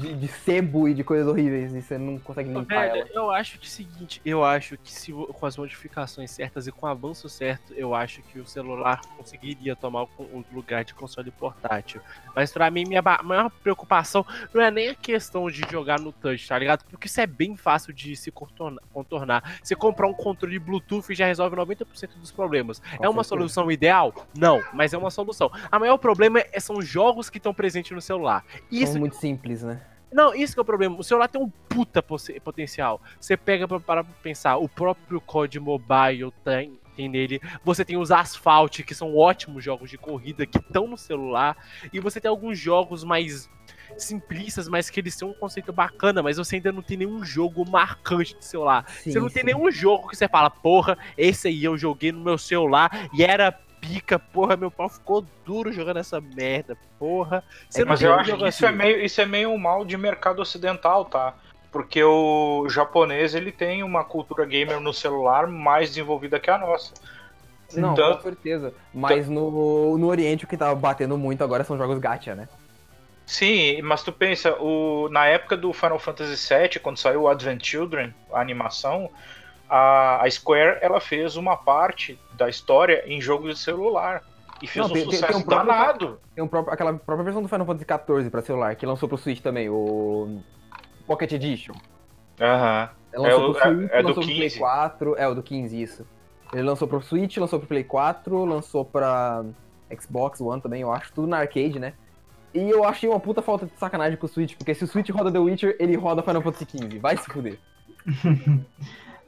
de, de sebo e de coisas horríveis e você não consegue limpar Velho, ela. eu acho que é o seguinte, eu acho que se com as modificações certas e com o avanço certo, eu acho que o celular conseguiria tomar o, lugar de console portátil. Mas pra mim, minha maior preocupação não é nem a questão de jogar no touch, tá ligado? Porque isso é bem fácil de se contorna- contornar. Você comprar um controle Bluetooth já resolve 90% dos problemas. Com é uma certeza. solução ideal? Não, mas é uma solução. A maior problema é, são jogos que estão presentes no celular. Isso São muito simples, né? não, isso que é o problema. O celular tem um puta potencial. Você pega pra pra pensar, o próprio COD Mobile tem, tem nele. Você tem os Asphalt, que são ótimos jogos de corrida que estão no celular. E você tem alguns jogos mais simplistas, mas que eles têm um conceito bacana, mas você ainda não tem nenhum jogo marcante de celular. Sim, você não tem sim. nenhum jogo que você fala, porra, esse aí eu joguei no meu celular e era pica, porra, meu pau ficou duro jogando essa merda, porra. Você É, não Mas eu acho que isso é, assim. meio, isso é meio um mal de mercado ocidental, tá? Porque o japonês ele tem uma cultura gamer no celular mais desenvolvida que a nossa. Não, Então- com certeza. Mas no, no Oriente o que tá batendo muito agora são jogos gacha, né? Sim, mas tu pensa, o, na época do Final Fantasy VII, quando saiu o Advent Children, a animação, a, a Square ela fez uma parte da história em jogo de celular. E fez Não, um tem- sucesso tem um próprio- danado. Tem um próprio, aquela própria versão do Final Fantasy XIV pra celular, que lançou pro Switch também, o Pocket Edition. Aham. Ele lançou É o- pro Switch, é- é do lançou pro Play 15. 4. É, o do 15, isso. Ele lançou pro Switch, lançou pro Play 4, lançou pra Xbox One também, eu acho, tudo na arcade, né? E eu achei uma puta falta de sacanagem com o Switch, porque se o Switch roda The Witcher, ele roda Final Fantasy XV. Vai se fuder.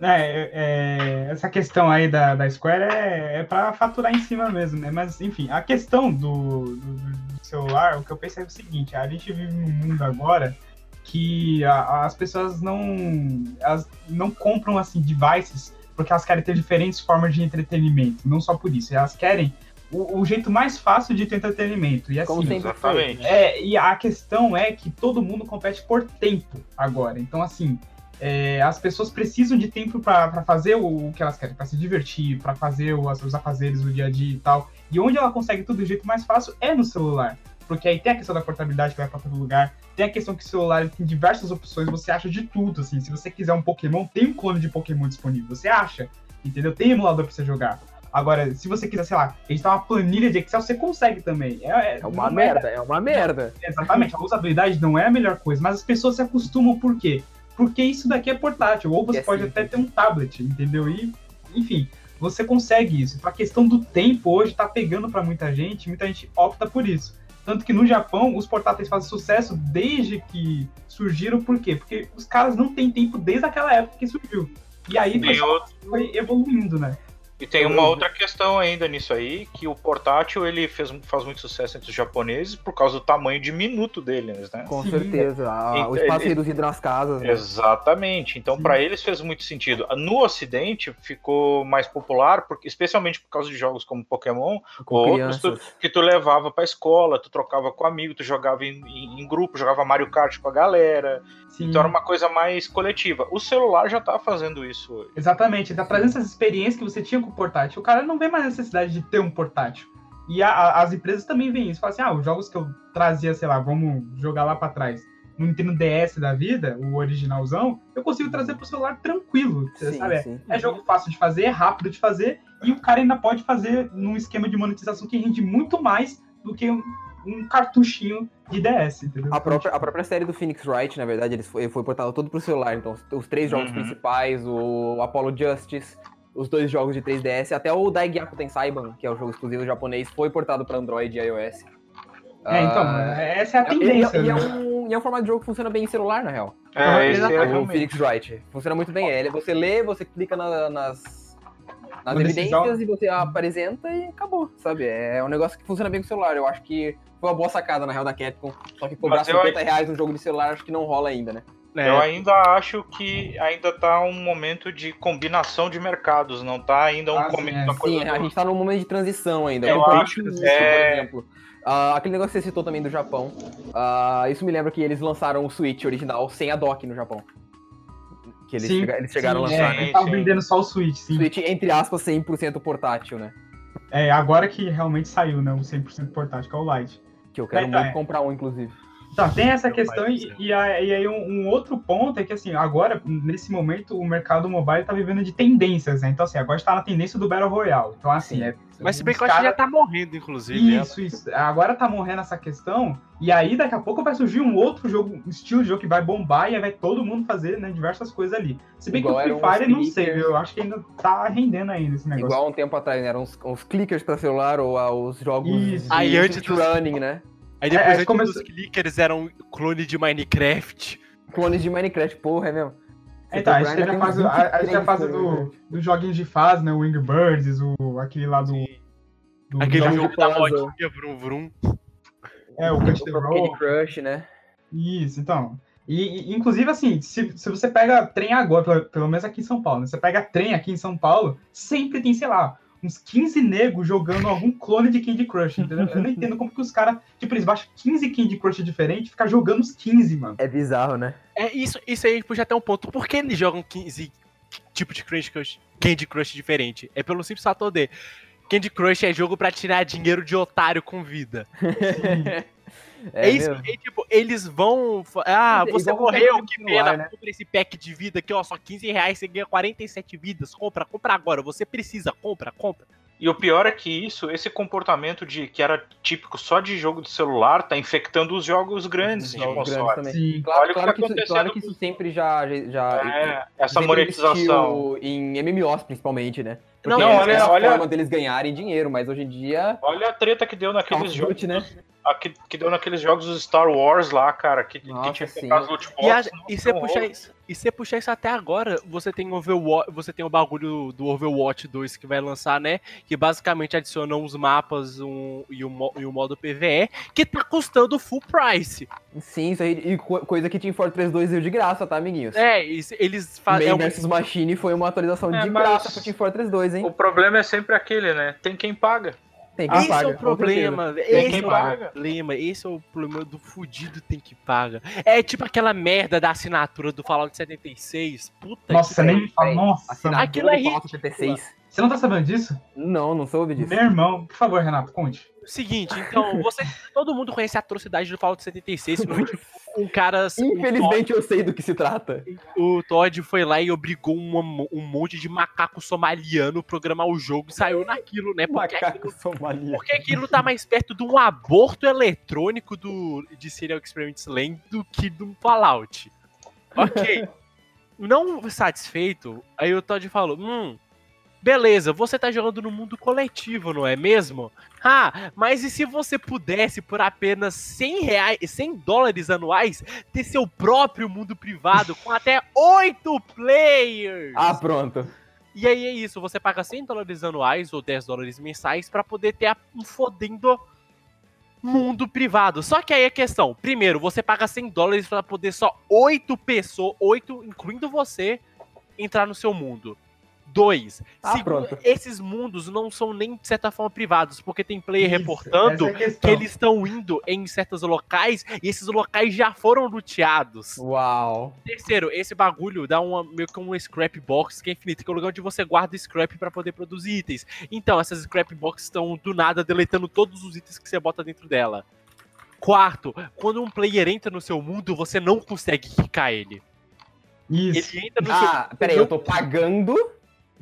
É, é, essa questão aí da, da Square é, é para faturar em cima mesmo, né? Mas, enfim, a questão do, do- do celular, o que eu pensei é o seguinte, a gente vive num mundo agora que a- as pessoas não, elas não compram assim devices porque elas querem ter diferentes formas de entretenimento, não só por isso, elas querem o, o jeito mais fácil de ter entretenimento. E assim, Como sempre Exatamente. é, e a questão é que todo mundo compete por tempo agora. Então, assim, é, as pessoas precisam de tempo para fazer o, o que elas querem, para se divertir, para fazer os, os afazeres do dia a dia e tal. E onde ela consegue tudo do jeito mais fácil é no celular. Porque aí tem a questão da portabilidade que vai para todo lugar, tem a questão que o celular tem diversas opções, você acha de tudo, assim. Se você quiser um Pokémon, tem um clone de Pokémon disponível, você acha, entendeu? Tem emulador para você jogar. Agora, se você quiser, sei lá, editar uma planilha de Excel, você consegue também. É, É uma não merda, é uma merda. Exatamente, a usabilidade não é a melhor coisa, mas as pessoas se acostumam por quê? Porque isso daqui é portátil, ou você É pode simples. até ter um tablet, entendeu? E, enfim, você consegue isso. A questão do tempo hoje tá pegando pra muita gente, muita gente opta por isso. Tanto que no Japão, os portáteis fazem sucesso desde que surgiram, por quê? Porque os caras não têm tempo desde aquela época que surgiu. E aí foi, foi evoluindo, né? E tem uma outra questão ainda nisso aí, que o portátil ele fez, faz muito sucesso entre os japoneses por causa do tamanho diminuto deles, né? Com Sim. certeza. A- o Então, espaço ele- reduzido nas casas. né? Exatamente. Então, para eles fez muito sentido. No Ocidente ficou mais popular, porque, especialmente por causa de jogos como Pokémon, Com outros crianças. que tu levava pra escola, tu trocava com amigo, tu jogava em, em- em grupo, jogava Mario Kart com a galera. Sim. Então era uma coisa mais coletiva. O celular já tá fazendo isso hoje. Exatamente, tá trazendo essas experiências que você tinha com o portátil. O cara não vê mais necessidade de ter um portátil. E a- a- as empresas também veem isso. Falam assim, ah, os jogos que eu trazia, sei lá, vamos jogar lá pra trás, no Nintendo DS da vida, o originalzão, eu consigo trazer pro celular tranquilo, Sim, sabe? sim. É jogo fácil de fazer, é rápido de fazer, e o cara ainda pode fazer num esquema de monetização que rende muito mais do que um, um cartuchinho de DS, entendeu? A própria, a própria série do Phoenix Wright, na verdade, ele foi, foi portado todo pro celular. Então, os, os três jogos Uhum. principais, o Apollo Justice, os dois jogos de 3DS, até o Daigyaku Tensaiban, que é o jogo exclusivo japonês, foi portado pra Android e iOS. É, então, Ah, essa é a e- e- tendência. E, é né? um, e é um formato de jogo que funciona bem em celular, na real. É, é o. Phoenix Wright. Funciona muito bem. Ele, você lê, você clica na- nas, nas decisão. evidências e você apresenta e acabou, sabe? É um negócio que funciona bem com o celular. Eu acho que foi uma boa sacada, na real, da Capcom. Só que cobrar Mas eu 50 reais num jogo de celular, acho que não rola ainda, né? É, Eu ainda acho que ainda tá um momento de combinação de mercados, não tá ainda um Ah, sim, é. da coisa. Sim, a gente tá num momento de transição ainda. Eu Control acho que Shift, é- por exemplo. Ah, aquele negócio que você citou também do Japão. ah, isso me lembra que eles lançaram o Switch original sem a dock no Japão. Que eles, Sim, chega- eles chegaram sim, a lançar. É, né? eles estavam sim. vendendo só o Switch, sim. Switch, entre aspas, 100% portátil, né? É, agora que realmente saiu, né? O 100% portátil, que é o Lite. Que eu quero É, muito é. comprar um, inclusive. Então, tem essa questão e, e aí e aí um, um outro ponto é que, assim, agora, nesse momento, o mercado mobile tá vivendo de tendências, né? Então, assim, agora está na tendência do Battle Royale. Então, assim, Sim. é... Mas se bem que eu acho que já tá morrendo, inclusive. Isso, isso. Agora tá morrendo essa questão, e aí daqui a pouco vai surgir um outro jogo, um estilo de jogo que vai bombar e aí vai todo mundo fazer, né, diversas coisas ali. Se bem Igual que o Free Fire, não sei, clickers. eu acho que ainda tá rendendo ainda esse negócio. Igual um tempo atrás, né? Eram os, os clickers pra celular ou ah, os jogos Isso. de Aí, antes dos- running, né? Aí depois É, antes começou- dos clickers eram clone de Minecraft. Clones de Minecraft, porra, é mesmo. Você Então, a procurar, gente teve a fase, a, a gente 23 teve a fase né? do, dos joguinhos de fase, né, o Wing Birds, o, aquele lá do... do Aquele jogo da puzzle. modinha Vrum Vrum. É, o Cut the Roll. Crush, né? Isso, então. E, e, inclusive, assim, se, se você pega trem agora, pelo, pelo menos aqui em São Paulo, né? Você pega trem aqui em São Paulo, sempre tem, sei lá, uns 15 negros jogando algum clone de Candy Crush, entendeu? Eu não entendo como que os caras, tipo, eles baixam 15 Candy Crush diferentes e ficam jogando os 15, mano. É bizarro, né? É, isso, isso aí puxa até um ponto. Por que eles jogam 15 tipos de Candy Crush, Candy Crush diferente? É pelo simples fator de Candy Crush é jogo pra tirar dinheiro de otário com vida. É, isso, mesmo. é, tipo, eles vão. Ah, é você morreu, que pena. né? Compra esse pack de vida aqui, ó. Só 15 reais, você ganha 47 vidas. Compra, compra agora. Você precisa, compra, compra. E o pior é que isso, esse comportamento de que era típico só de jogo de celular, tá infectando os jogos grandes de Jogos grandes console. também. Sim. Claro, Olha o que claro, tá que isso, claro que isso sempre já. já É, essa monetização. Em MMOs, principalmente, né? Porque Não, essa olha- é a olha- forma deles ganharem dinheiro, mas hoje em dia. Olha a treta que deu naqueles jogos. Né? A que, que deu naqueles jogos dos Star Wars lá, cara, que, que Nossa, tinha que comprar as loot E, a, e você um puxar isso, e você puxar isso até agora, você tem Overwatch, você tem o bagulho do Overwatch 2 que vai lançar, né? Que basicamente adiciona os mapas um, e, o, e o modo PVE, que tá custando full price. Sim, isso aí. E co- coisa que Team Fortress 2 deu de graça, tá, amiguinhos? É, isso- eles fazem. Man vs Machine foi uma atualização É, de graça pro Team Fortress 2, hein? O problema é sempre aquele, né? Tem quem paga. Tem quem Esse paga, é o problema, esse é o paga. problema, esse é o problema do fudido tem que paga. É tipo aquela merda da assinatura do Fallout 76. Puta Nossa, que nem fala. Nossa, Assinatura Aquilo é do Fallout 76. Você não tá sabendo disso? Não, não soube disso. Meu irmão, por favor, Renato, conte. Seguinte, então, você, todo mundo conhece a atrocidade do Fallout 76, simplesmente um cara. um Infelizmente eu sei do que se trata. o Todd foi lá e obrigou uma- um monte de macaco somaliano a programar o jogo e saiu naquilo, né? Porque Macaco aquilo, somalia. porque aquilo tá mais perto de um aborto eletrônico do, de Serial Experiments Land do que de um Fallout. Ok. Não satisfeito, aí o Todd falou: Hum, beleza, você tá jogando no mundo coletivo, não é mesmo? Ah, mas e se você pudesse, por apenas 100, reais, 100 dólares anuais, ter seu próprio mundo privado com até 8 players? Ah, pronto. E aí é isso, você paga 100 dólares anuais ou 10 dólares mensais pra poder ter um fodendo mundo privado. Só que aí a questão, primeiro, você paga 100 dólares pra poder só 8 pessoas, 8, incluindo você, entrar no seu mundo. Dois, Ah, segundo, esses mundos não são nem de certa forma privados, porque tem player Isso, reportando é que eles estão indo em certos locais e esses locais já foram luteados. Uau. Terceiro, esse bagulho dá uma, meio que um scrap box que é infinito, que é o lugar onde você guarda scrap pra poder produzir itens. Então, essas scrap boxes estão do nada deletando todos os itens que você bota dentro dela. Quarto, quando um player entra no seu mundo, você não consegue quicar ele. Isso, Ele entra no Ah, seu peraí, eu tô pagando,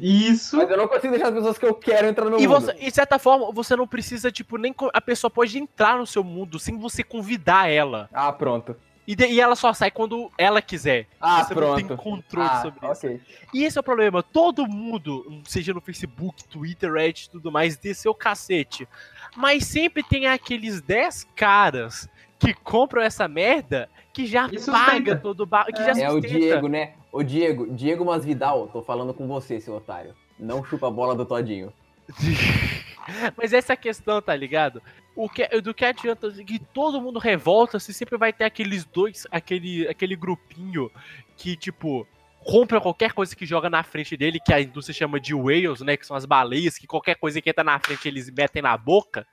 isso. mas eu não consigo deixar as pessoas que eu quero entrar no meu E mundo. você, de certa forma, você não precisa, tipo, nem. A pessoa pode entrar no seu mundo sem você convidar ela. Ah, pronto. E, de- e ela só sai quando ela quiser. Ah, você não tem pronto. controle Ah, sobre isso. ok. E esse é o problema. Todo mundo, seja no Facebook, Twitter, Reddit e tudo mais, dê seu cacete. Mas sempre tem aqueles 10 caras que compram essa merda que já E sustenta. paga todo o ba... que já É o sustenta. Diego, né? O Diego, Diego Masvidal, tô falando com você, seu otário. Não chupa a bola do Todinho. Mas essa é a questão, tá ligado? O que, do que adianta que todo mundo revolta se sempre vai ter aqueles dois, aquele, aquele grupinho que, tipo, compra qualquer coisa que joga na frente dele, que a indústria chama de whales, né? Que são as baleias, que qualquer coisa que entra na frente eles metem na boca.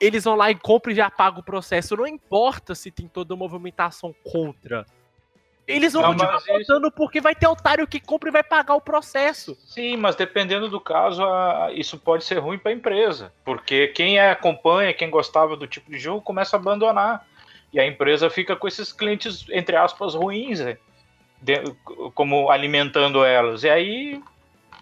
Eles vão lá e compram e já pagam o processo. Não importa se tem toda a movimentação contra. Eles vão Não, continuar mas isso- votando porque vai ter otário que compra e vai pagar o processo. Sim, mas dependendo do caso, isso pode ser ruim para a empresa, porque quem acompanha, quem gostava do tipo de jogo, começa a abandonar. E a empresa fica com esses clientes, entre aspas, ruins, né? Como alimentando elas. E aí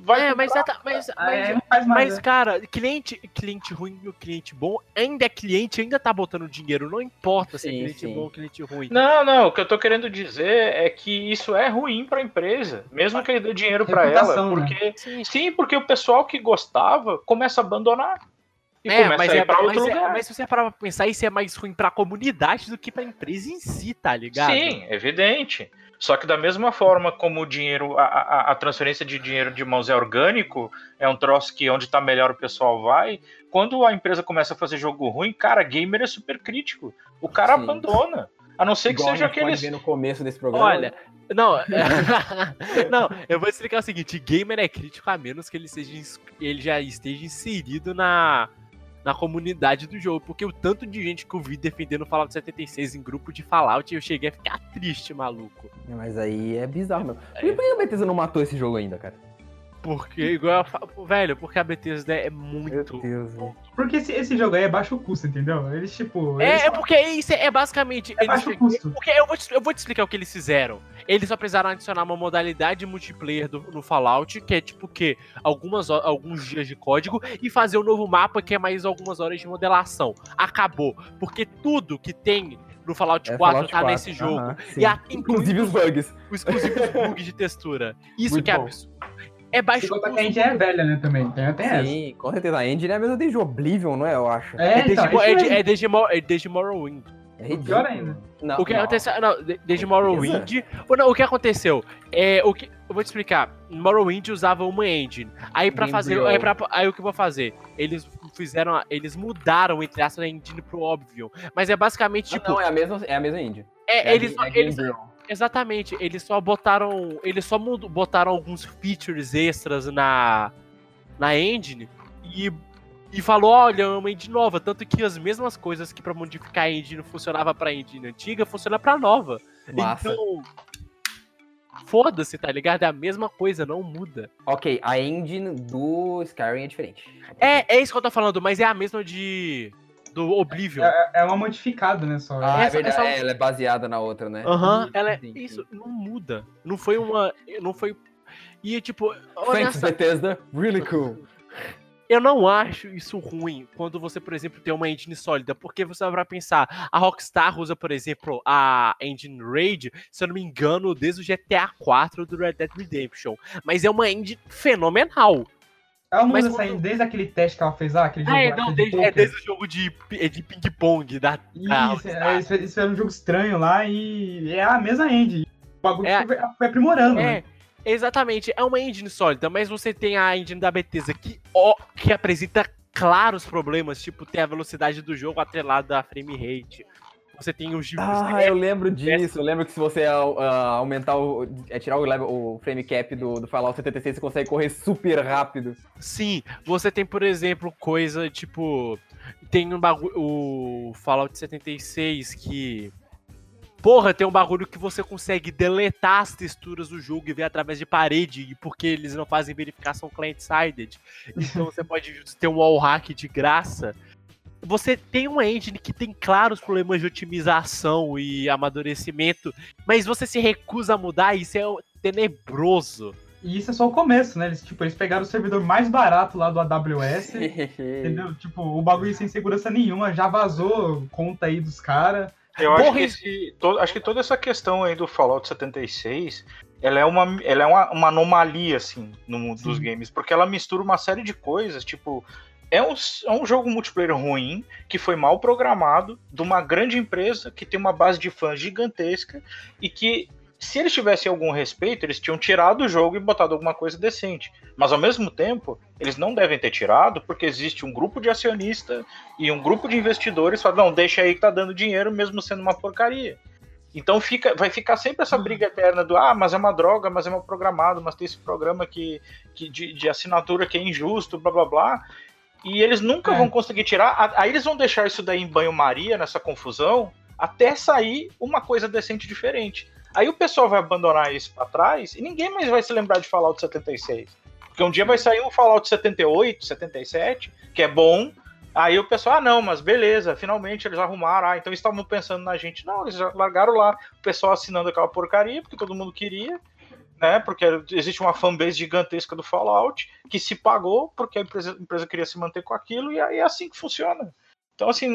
vai. É, mas, mas, mas, É, não faz mais. Mas, né? cara, cliente, cliente ruim e o cliente bom, ainda é cliente, ainda tá botando dinheiro. Não importa se é Sim, cliente sim. bom ou cliente ruim. Não, não, o que eu tô querendo dizer é que isso é ruim para a empresa, mesmo que ele dê dinheiro para ela, né? porque Sim, sim, porque o pessoal que gostava começa a abandonar. E É, começa mas, a ir é, para mas, outro é- lugar. mas se você parar pra pensar, isso é mais ruim pra comunidade do que pra empresa em si, tá ligado? Sim, evidente. Só que da mesma forma como o dinheiro, a, a, a transferência de dinheiro de mãos é orgânico, é um troço que onde tá melhor o pessoal vai. Quando a empresa começa a fazer jogo ruim, cara, gamer é super crítico. O cara Sim. abandona. A não ser que Igual seja aqueles. ver no começo desse programa. Olha, não, não, eu vou explicar o seguinte: gamer é crítico a menos que ele seja ele já esteja inserido na, na comunidade do jogo, porque o tanto de gente que eu vi defendendo Fallout 76 em grupo de Fallout, eu cheguei a ficar triste, maluco. Mas aí é bizarro, meu. Por É. por que a Bethesda não matou esse jogo ainda, cara? Porque, igual eu falo, velho, porque a Bethesda é muito. Porque esse, esse jogo aí é baixo custo, entendeu? Eles, tipo. eles É, é só- porque isso é, é basicamente. É eles baixo custo. Porque eu vou, te, eu vou te explicar o que eles fizeram. Eles só precisaram adicionar uma modalidade multiplayer do- no Fallout, que é tipo o quê? Algumas, alguns dias de código, e fazer um novo mapa que é mais algumas horas de modelação. Acabou. Porque tudo que tem no Fallout É 4 Fallout tá 4, nesse jogo. aham, E a- Inclusive os bugs. Os exclusivos bugs de textura. Isso Muito que é bom. absurdo. É baixo contar que a custo. engine é velha, né, também. Tem, tem essa. Sim, com certeza. A engine é a mesma desde o Oblivion, não é? Eu acho. É, É então, desde, é é, de- mesmo. é desde, é desde Morrowind. É ridículo. pior ainda. Não, O que não. aconteceu. Não, de- desde? Morrowind. ou não, o que aconteceu? É, o que, eu vou te explicar. Morrowind usava uma engine. Aí pra fazer. Aí, pra, aí o que eu vou fazer? Eles fizeram. Eles mudaram, entre aspas, a engine pro Oblivion. Mas é basicamente Não, tipo. não, é a mesma, é a mesma engine. é, É eles, é eles, Gamebryo. Exatamente, eles só botaram. Eles só botaram alguns features extras na. na engine e. E falou, olha, é uma engine nova. Tanto que as mesmas coisas que pra modificar a engine funcionava pra engine antiga, funciona pra nova. Massa. Então. Foda-se, tá ligado? É a mesma coisa, não muda. Ok, a engine do Skyrim é diferente. É, é isso que eu tô falando, mas é a mesma de. Do Oblivion. É, é uma modificada, né, só. Ah, é Essa- verdade. essa- é, ela é baseada na outra, né? Aham, ela é. Sim, sim. Isso, não muda. Não foi uma. Não foi. E tipo. Thanks, honesta- Bethesda. Really cool. Eu não acho isso ruim quando você, por exemplo, tem uma engine sólida, porque você vai pensar, a Rockstar usa, por exemplo, a engine Raid, se eu não me engano, desde o GTA 4 do Red Dead Redemption, mas é uma engine fenomenal. Ela não mas engine desde aquele teste que ela fez lá, aquele jogo Ah, é, não, desde, de é desde o jogo de, de ping-pong da, da Isso, é, isso, isso era um jogo estranho lá e é a mesma engine. O bagulho É. foi, foi aprimorando, É, né? exatamente. É uma engine sólida, mas você tem a engine da Bethesda que, ó, que apresenta claros problemas, tipo, tem a velocidade do jogo atrelada à frame rate. Você tem os giros Ah, eu lembro disso. Eu lembro que se você ah, aumentar o. É, tirar o, level, o frame cap do, do Fallout 76, você consegue correr super rápido. Sim, você tem, por exemplo, coisa tipo. Tem um bagulho. O Fallout 76 que. Porra, tem um bagulho que você consegue deletar as texturas do jogo e ver através de parede, e porque eles não fazem verificação client-sided. Então você pode ter um wall hack de graça. Você tem uma engine que tem claros problemas de otimização e amadurecimento, mas você se recusa a mudar, isso é tenebroso. E isso é só o começo, né? Eles, tipo, eles pegaram o servidor mais barato lá do AWS, entendeu? Tipo, o bagulho sem segurança nenhuma, já vazou conta aí dos caras. Eu acho Porra, que, esse, to- acho que toda essa questão aí do Fallout 76, ela é uma, ela é uma, uma anomalia, assim, no mundo dos games, porque ela mistura uma série de coisas, tipo, é um, é um jogo multiplayer ruim, que foi mal programado, de uma grande empresa que tem uma base de fãs gigantesca, e que, se eles tivessem algum respeito, eles tinham tirado o jogo e botado alguma coisa decente. Mas, ao mesmo tempo, eles não devem ter tirado, porque existe um grupo de acionistas e um grupo de investidores fala, não, deixa aí que tá dando dinheiro, mesmo sendo uma porcaria. Então fica, vai ficar sempre essa briga eterna do ah, mas é uma droga, mas é mal programado, mas tem esse programa que, que de, de assinatura que é injusto, blá blá blá. E eles nunca É. vão conseguir tirar. Aí eles vão deixar isso daí em banho-maria, nessa confusão, até sair uma coisa decente diferente. Aí o pessoal vai abandonar isso pra trás e ninguém mais vai se lembrar de Fallout 76. Porque um dia vai sair um Fallout 78, 77, que é bom, Aí o pessoal, ah, não, mas beleza, finalmente eles arrumaram. Ah, então eles estavam pensando na gente. Não, eles largaram lá o pessoal assinando aquela porcaria, porque todo mundo queria, né? Porque existe uma fanbase gigantesca do Fallout que se pagou porque a empresa, a empresa queria se manter com aquilo e aí é assim que funciona. Então, assim,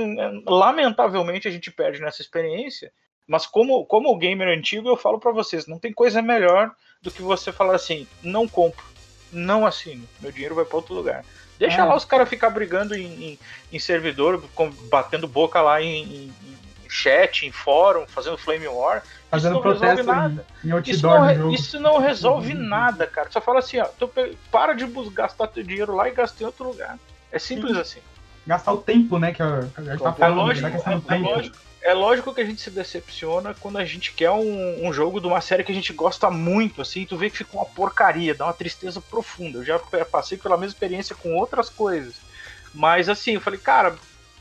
lamentavelmente a gente perde nessa experiência. Mas como, como gamer antigo, eu falo para vocês, não tem coisa melhor do que você falar assim, não compro, não assino, meu dinheiro vai para outro lugar. Deixa É. lá os caras ficar brigando em, em, em servidor, batendo boca lá em, em- em chat, em fórum, fazendo flame war. Fazendo não resolve protesto nada. em, em Isso outdoor não, isso não resolve nada, cara. Só fala assim, ó, tu para de gastar teu dinheiro lá e gasta em outro lugar. É simples Sim. assim. Gastar o tempo, né? Que a, a gente tá É falando lógico, da questão do é tempo. lógico, é lógico que a gente se decepciona quando a gente quer um, um jogo de uma série que a gente gosta muito, assim, tu vê que fica uma porcaria, dá uma tristeza profunda. Eu já passei pela mesma experiência com outras coisas. Mas assim, eu falei, cara,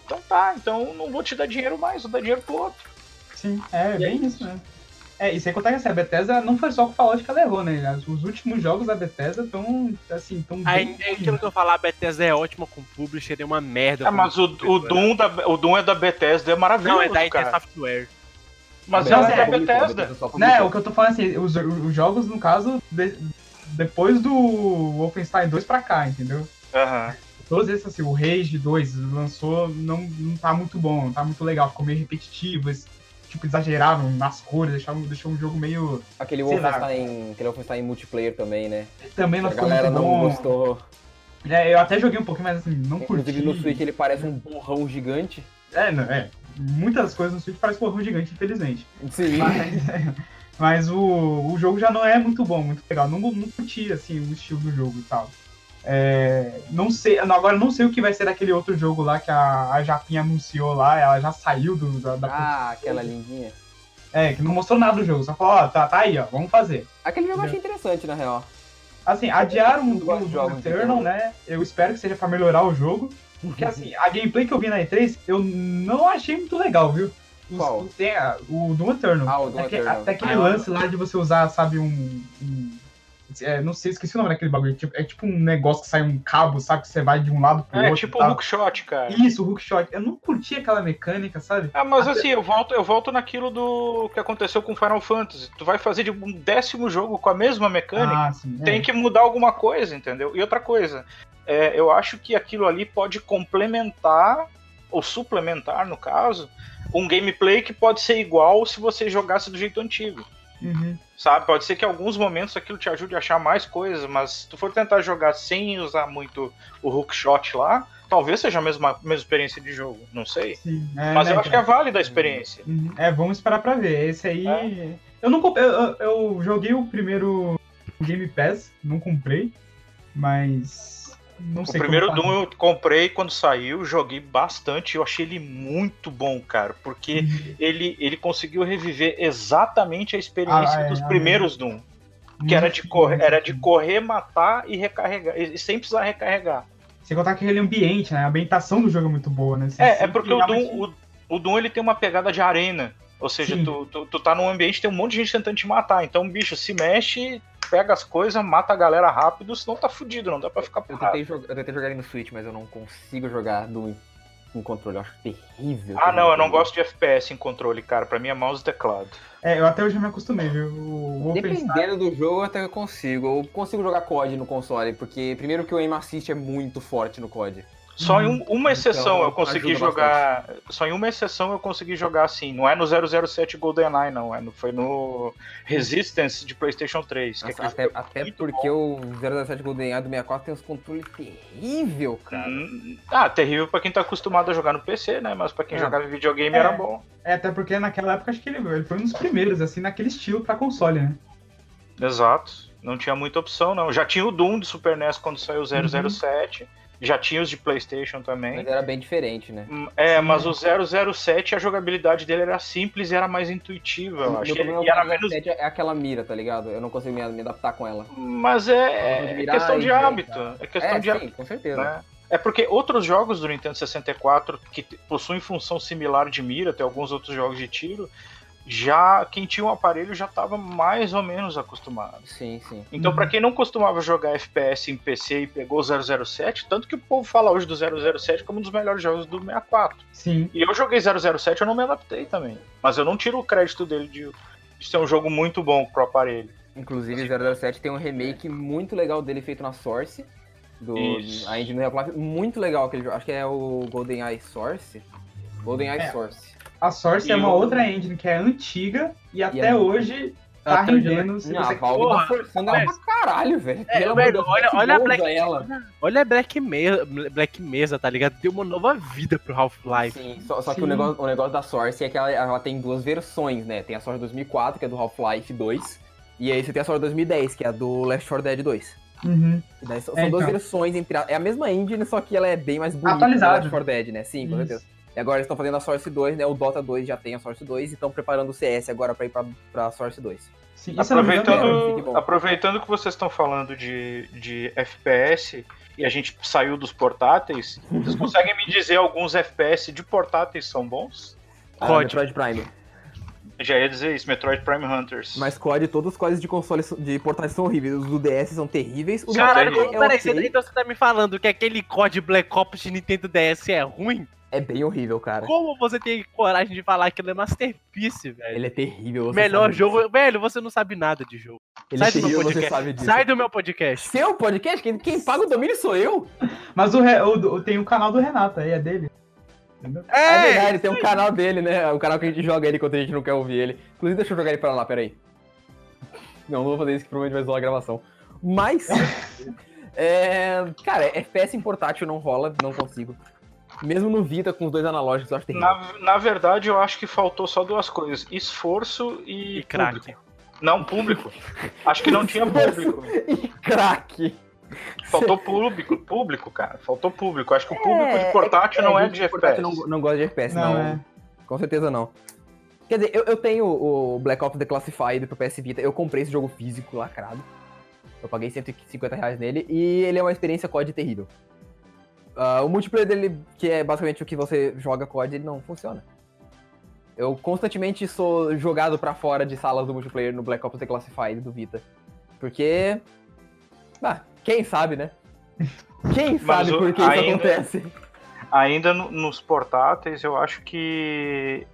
então tá, então não vou te dar dinheiro mais, vou dar dinheiro pro outro. Sim, é, E bem isso, né? É, e sem contar que assim, a Bethesda não foi só com o Fallout que ela errou, né? Os últimos jogos da Bethesda estão, assim, tão Aí, bem... é aquilo que eu falar, a Bethesda é ótima com publisher, é uma merda. É, mas o, o, desenvolvedor. Doom da, o Doom é da Bethesda, é maravilhoso, Não, é da IT cara. Software. Mas é é, da publicou, Bethesda. Bethesda só Né, o que eu tô falando assim, os, os jogos, no caso, de- depois do Wolfenstein 2 pra cá, entendeu? Aham. Todos esses, assim, o Rage 2 lançou, não, não tá muito bom, não tá muito legal, ficou meio repetitivo. esse- tipo, exageraram nas cores, deixaram, deixou um jogo meio. Aquele. Wolfenstein, aquele Wolfenstein multiplayer também, né? Também não a ficou galera muito não bom. gostou. É, eu até joguei um pouquinho, mas assim, não curti. Inclusive no Switch ele parece um borrão gigante. É, não, é. Muitas coisas no Switch parecem um porrão gigante, infelizmente. Sim. Mas, mas o, o jogo já não é muito bom, muito legal. Não, não curti, assim, o estilo do jogo e tal. É, não sei, agora não sei o que vai ser daquele outro jogo lá que a, a Japinha anunciou lá, ela já saiu do, da, da Ah, aquela lindinha. É, que não mostrou nada do jogo, só falou, ó, tá, tá aí, ó, vamos fazer. Aquele jogo eu achei interessante, na real. Assim, adiaram o, Eu gosto o de jogos de Eternal, né? Eu espero que seja pra melhorar o jogo. Porque assim, a gameplay que eu vi na E3, eu não achei muito legal, viu? Os- Qual? O, tem a- o Doom Eternal. Ah, o Doom até, Eternal. até aquele Ah, lance lá de você usar, sabe, um. um- é, não sei, esqueci o nome daquele bagulho. Tipo- é tipo um negócio que sai um cabo, sabe? Que você vai de um lado pro É outro. tipo e o hookshot, cara. Isso, o hookshot. Eu não curti aquela mecânica, sabe? Ah, mas assim, eu volto, eu volto naquilo do que aconteceu com Final Fantasy. Tu vai fazer de um décimo jogo com a mesma mecânica, Ah, sim. é. tem que mudar alguma coisa, entendeu? E outra coisa, é, eu acho que aquilo ali pode complementar, ou suplementar, no caso, um gameplay que pode ser igual se você jogasse do jeito antigo. Uhum. Sabe? Pode ser que em alguns momentos aquilo te ajude a achar mais coisas, mas se tu for tentar jogar sem usar muito o hookshot lá, talvez seja a mesma, mesma experiência de jogo, não sei. Sim. É, Mas né, eu acho que é válida a experiência. Uhum. É, vamos esperar pra ver. Esse aí. É. Eu não eu, eu joguei o primeiro Game Pass, não comprei, mas. Não O primeiro Doom eu comprei quando saiu, joguei bastante, eu achei ele muito bom, cara, porque Uhum. ele, ele conseguiu reviver exatamente a experiência Ah, é, dos ah, primeiros Doom, que era de correr, era de correr, matar e recarregar, e sem precisar recarregar. Sem contar que aquele ambiente, né? A ambientação do jogo é muito boa, né? Você É, é porque o Doom, o, o Doom ele tem uma pegada de arena. Ou seja, tu, tu, tu tá num ambiente, tem um monte de gente tentando te matar. Então, bicho, se mexe, pega as coisas, mata a galera rápido, senão tá fudido, não dá pra ficar Eu parado. tentei, jogar, eu tentei jogar ele no Switch, mas eu não consigo jogar do, com controle. Eu acho terrível. Ah, não, eu não gosto de FPS em controle, cara. Pra mim é mouse e teclado. É, eu até hoje me acostumei, viu? Wolfenstein. Dependendo do jogo, até eu consigo. Eu consigo jogar COD no console, porque primeiro que o aim assist é muito forte no COD. Só em Hum, um- uma exceção então eu consegui jogar. Só em uma exceção eu consegui jogar assim. Não é no 007 GoldenEye, não. É no, foi no Resistance de PlayStation 3. que Nossa, é até até porque o 007 GoldenEye do 64 tem uns controles terrível, cara. Hum, Ah, terrível pra quem tá acostumado a jogar no PC, né? Mas pra quem É. jogava em videogame É. era bom. É, até porque naquela época acho que ele, ele foi um dos primeiros, assim, naquele estilo pra console, né? Exato. Não tinha muita opção, não. Já tinha o Doom de Super NES quando saiu o 007. Já tinha os de PlayStation também. Mas era bem diferente, né? Hum, É, mas o 007, a jogabilidade dele era simples e era mais intuitiva, eu acho. E era menos. 007 é aquela mira, tá ligado? Eu não consigo me, me adaptar com ela. Mas é, é questão de hábito. É questão é, de hábito. com certeza. né? É porque outros jogos do Nintendo 64 que possuem função similar de mira, tem alguns outros jogos de tiro, já quem tinha um aparelho já estava mais ou menos acostumado. Sim, sim. Então, Uhum. pra quem não costumava jogar FPS em PC e pegou o 007, tanto que o povo fala hoje do 007 como um dos melhores jogos do 64. Sim. E eu joguei 007 eu não me adaptei também. Mas eu não tiro o crédito dele de, de ser um jogo muito bom pro aparelho. Inclusive, 007 tem um remake muito legal dele feito na Source. Do, Isso. a engine do Half-Life. Muito legal aquele jogo. Acho que é o GoldenEye Source. GoldenEye É. Source. A Source E é uma o- outra engine que é antiga e até é- hoje tá Até hoje rendendo. Se você... a Valve Porra, tá forçando ela pra caralho, velho. É, Pelo velho, amor de Deus, olha- Black olha a Black- ela. Olha a Black Mesa, Black Mesa, tá ligado? Deu uma nova vida pro Half-Life. Sim, só, só que Sim. o negócio, o negócio da Source é que ela, ela tem duas versões, né? Tem a Source 2004, que é do Half-Life 2, e aí você tem a Source 2010, que é a do Left 4 Dead 2. Uhum. E daí são É, duas então. versões entre a, é a mesma engine, só que ela é bem mais bonita Atualizada. do Left 4 Dead, né? Sim, com certeza. E agora eles estão fazendo a Source 2, né? O Dota 2 já tem a Source 2 e estão preparando o CS agora pra ir pra, pra Source 2. Sim, engano, Fique Aproveitando, aproveitando que vocês estão falando de, de FPS e a gente saiu dos portáteis, vocês conseguem me dizer alguns FPS de portáteis são bons? Ah, COD. Metroid Prime. Já ia dizer isso, Metroid Prime Hunters. Mas COD, todos os CODs de consoles de portáteis são horríveis. Os do DS são terríveis. Caralho, é, peraí, ok, você- então você tá me falando que aquele COD Black Ops de Nintendo DS é ruim? É bem horrível, cara. Como você tem coragem de falar que ele é Masterpiece, velho? Ele é terrível. você Melhor sabe jogo. disso. Velho, você não sabe nada de jogo. Ele Sai é do meu terrível, você podcast. sabe disso. Sai do meu podcast. Seu podcast? Quem, quem paga o domínio sou eu. Mas o, Re- o- o- tem o canal do Renato aí, é dele. entendeu? É verdade, tem um canal dele, né? O canal que a gente joga ele enquanto a gente não quer ouvir ele. Inclusive, deixa eu jogar ele pra lá, peraí. Não, não vou fazer isso que provavelmente vai zoar a gravação. Mas. é, cara, FPS em portátil não rola, não consigo. Mesmo no Vita com os dois analógicos, eu acho terrível. Na, na verdade, eu acho que faltou só duas coisas: esforço e, E craque. público. Não, público. Acho que não tinha público. E craque. Faltou público, público, cara. Faltou público. Acho que o público de É, portátil não é gente de portátil FPS. Não, não gosta de FPS, não. Não, é. Com certeza não. Quer dizer, eu, eu tenho o Black Ops Declassified pro PS Vita. Eu comprei esse jogo físico lacrado. Eu paguei 150 reais nele e ele é uma experiência COD terrível. Ah, o multiplayer dele, que é basicamente o que você joga COD, ele não funciona. Eu constantemente sou jogado pra fora de salas do multiplayer no Black Ops Declassified do Vita. Porque. Ah, quem sabe, né? Quem sabe o- por que isso acontece? Ainda no- nos portáteis, eu acho que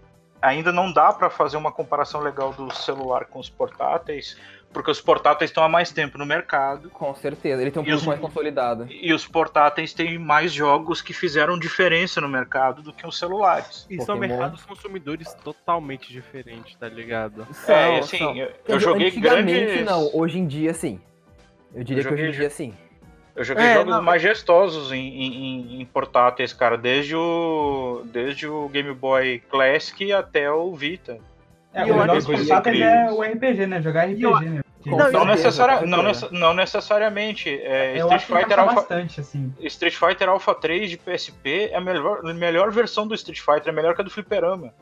ainda não dá pra fazer uma comparação legal do celular com os portáteis, porque os portáteis estão há mais tempo no mercado Com certeza, ele tem um os- público mais consolidado. e os portáteis têm mais jogos que fizeram diferença no mercado do que os celulares. E são mercados consumidores totalmente diferentes, tá ligado? é, São, assim, são. eu, eu joguei grandes. não, hoje em dia sim. Eu diria Eu que hoje em dia sim. Eu joguei É, jogos não, majestosos em, em- em- portáteis, cara, desde o, desde o Game Boy Classic até o Vita. É, E eu o acho que do portátil é o RPG, né? Jogar RPG, eu- né? Não, Não, com não, não necessariamente. É, Eu Street, acho que Fighter Alpha, bastante, assim. Street Fighter Alpha 3 de PSP é a melhor, a melhor versão do Street Fighter, é melhor que a do Fliperama.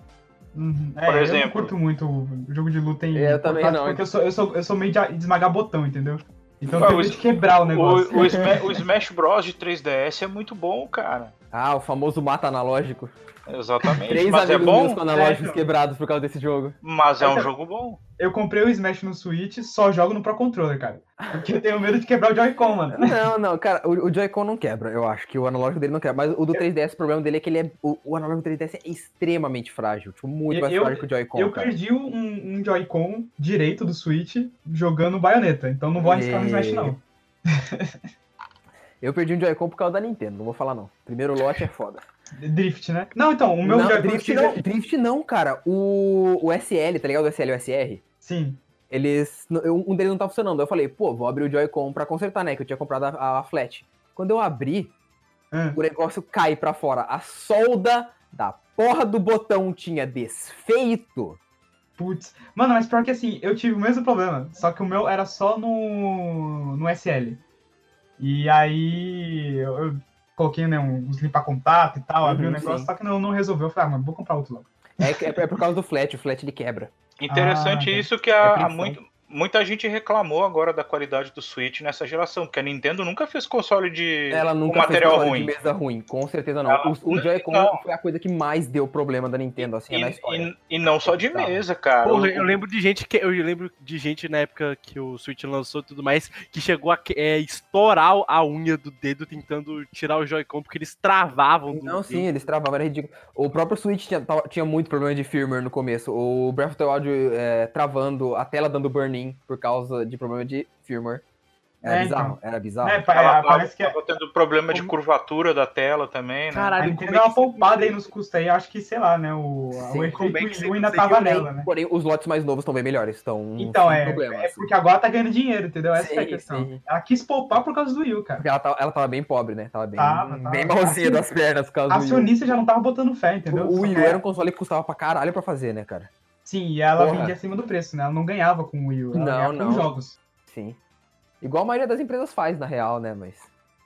Uhum. É, Por eu exemplo. não curto muito o jogo de luta em É, eu também não. Porque eu sou, eu, sou, eu sou meio de, esmagar botão, entendeu? Então Ah, eu o tenho de quebrar o negócio. O, o, o Smash Bros de 3DS é muito bom, cara. Ah, o famoso mata analógico. Exatamente. Três mas é amigos meus com bom, analógicos É, quebrados por causa desse jogo. mas é um é- jogo bom. Eu comprei o Smash no Switch, só jogo no Pro Controller, cara. Porque eu tenho medo de quebrar o Joy-Con, mano. Não, não, cara, o, o Joy-Con não quebra, eu acho que o analógico dele não quebra. Mas o do 3DS, o problema dele é que ele é. O, o analógico do 3DS é extremamente frágil. Tipo, muito mais Eu- frágil que o Joy-Con. Eu cara. perdi um, um Joy-Con direito do Switch jogando baioneta, então não vou arriscar no Smash, não. Eu perdi um Joy-Con por causa da Nintendo, não vou falar não. Primeiro lote é foda. Drift, né? Não, então, o meu não, Joy-Con drift, não, drift não, cara. O, o SL, tá ligado? O SL e o SR? Sim. Eles. Um deles não tá funcionando. Eu falei, pô, vou abrir o Joy-Con pra consertar, né? Que eu tinha comprado a, a flat. Quando eu abri, Ah, o negócio cai pra fora. A solda da porra do botão tinha desfeito. Putz. Mano, mas pior que assim, eu tive o mesmo problema. Só que o meu era só no, no SL. E aí eu, eu coloquei, né, uns limpar contato e tal, abri o Uhum, negócio, sim. só que não, não resolveu. Eu falei, ah, mano, vou comprar outro logo. É, é, é por causa do flat, o flat ele quebra. Interessante Ah, isso que É a, a pressão. muito, muita gente reclamou agora da qualidade do Switch nessa geração, porque a Nintendo nunca fez console de Ela com nunca material fez ruim. de mesa ruim, com certeza não. Ela- O, o Joy-Con foi a coisa que mais deu problema da Nintendo, assim, E, na história. e- e não só de mesa, cara. Porra, eu lembro de gente que eu lembro de gente na época que o Switch lançou e tudo mais que chegou a é, estourar a unha do dedo tentando tirar o Joy-Con porque eles travavam. do Não, dedo. sim, eles travavam, era ridículo. O próprio Switch tinha, tinha muito problema de firmware no começo. O Breath of the Wild é, travando, a tela dando burn-in por causa de problema de firmware. Era É, bizarro, era bizarro. É, Ela tava, parece que tava tendo problema de curvatura da tela também, né? Caralho, a como Nintendo é deu uma que você poupada aí nos custos aí, acho que, sei lá, né, o, Sim, o é efeito Wii ainda tava Porém, nela, né? porém, os lotes mais novos estão bem melhores, estão Então, sem é, problema, é assim. porque agora tá ganhando dinheiro, entendeu? Essa é a Sim, questão. sim. Ela quis poupar por causa do Wii U, cara. Porque ela tava, ela tava bem pobre, né? Tava bem, Tava, tava. bem malzinha das pernas por causa A do Wii U. acionista já não tava botando fé, entendeu? O Wii U era um console que custava pra caralho pra fazer, né, cara? Sim, e ela Porra. vendia acima do preço, né? Ela não ganhava com o Wii U, ela Não, não. com jogos. Sim. Igual a maioria das empresas faz, na real, né? Mas.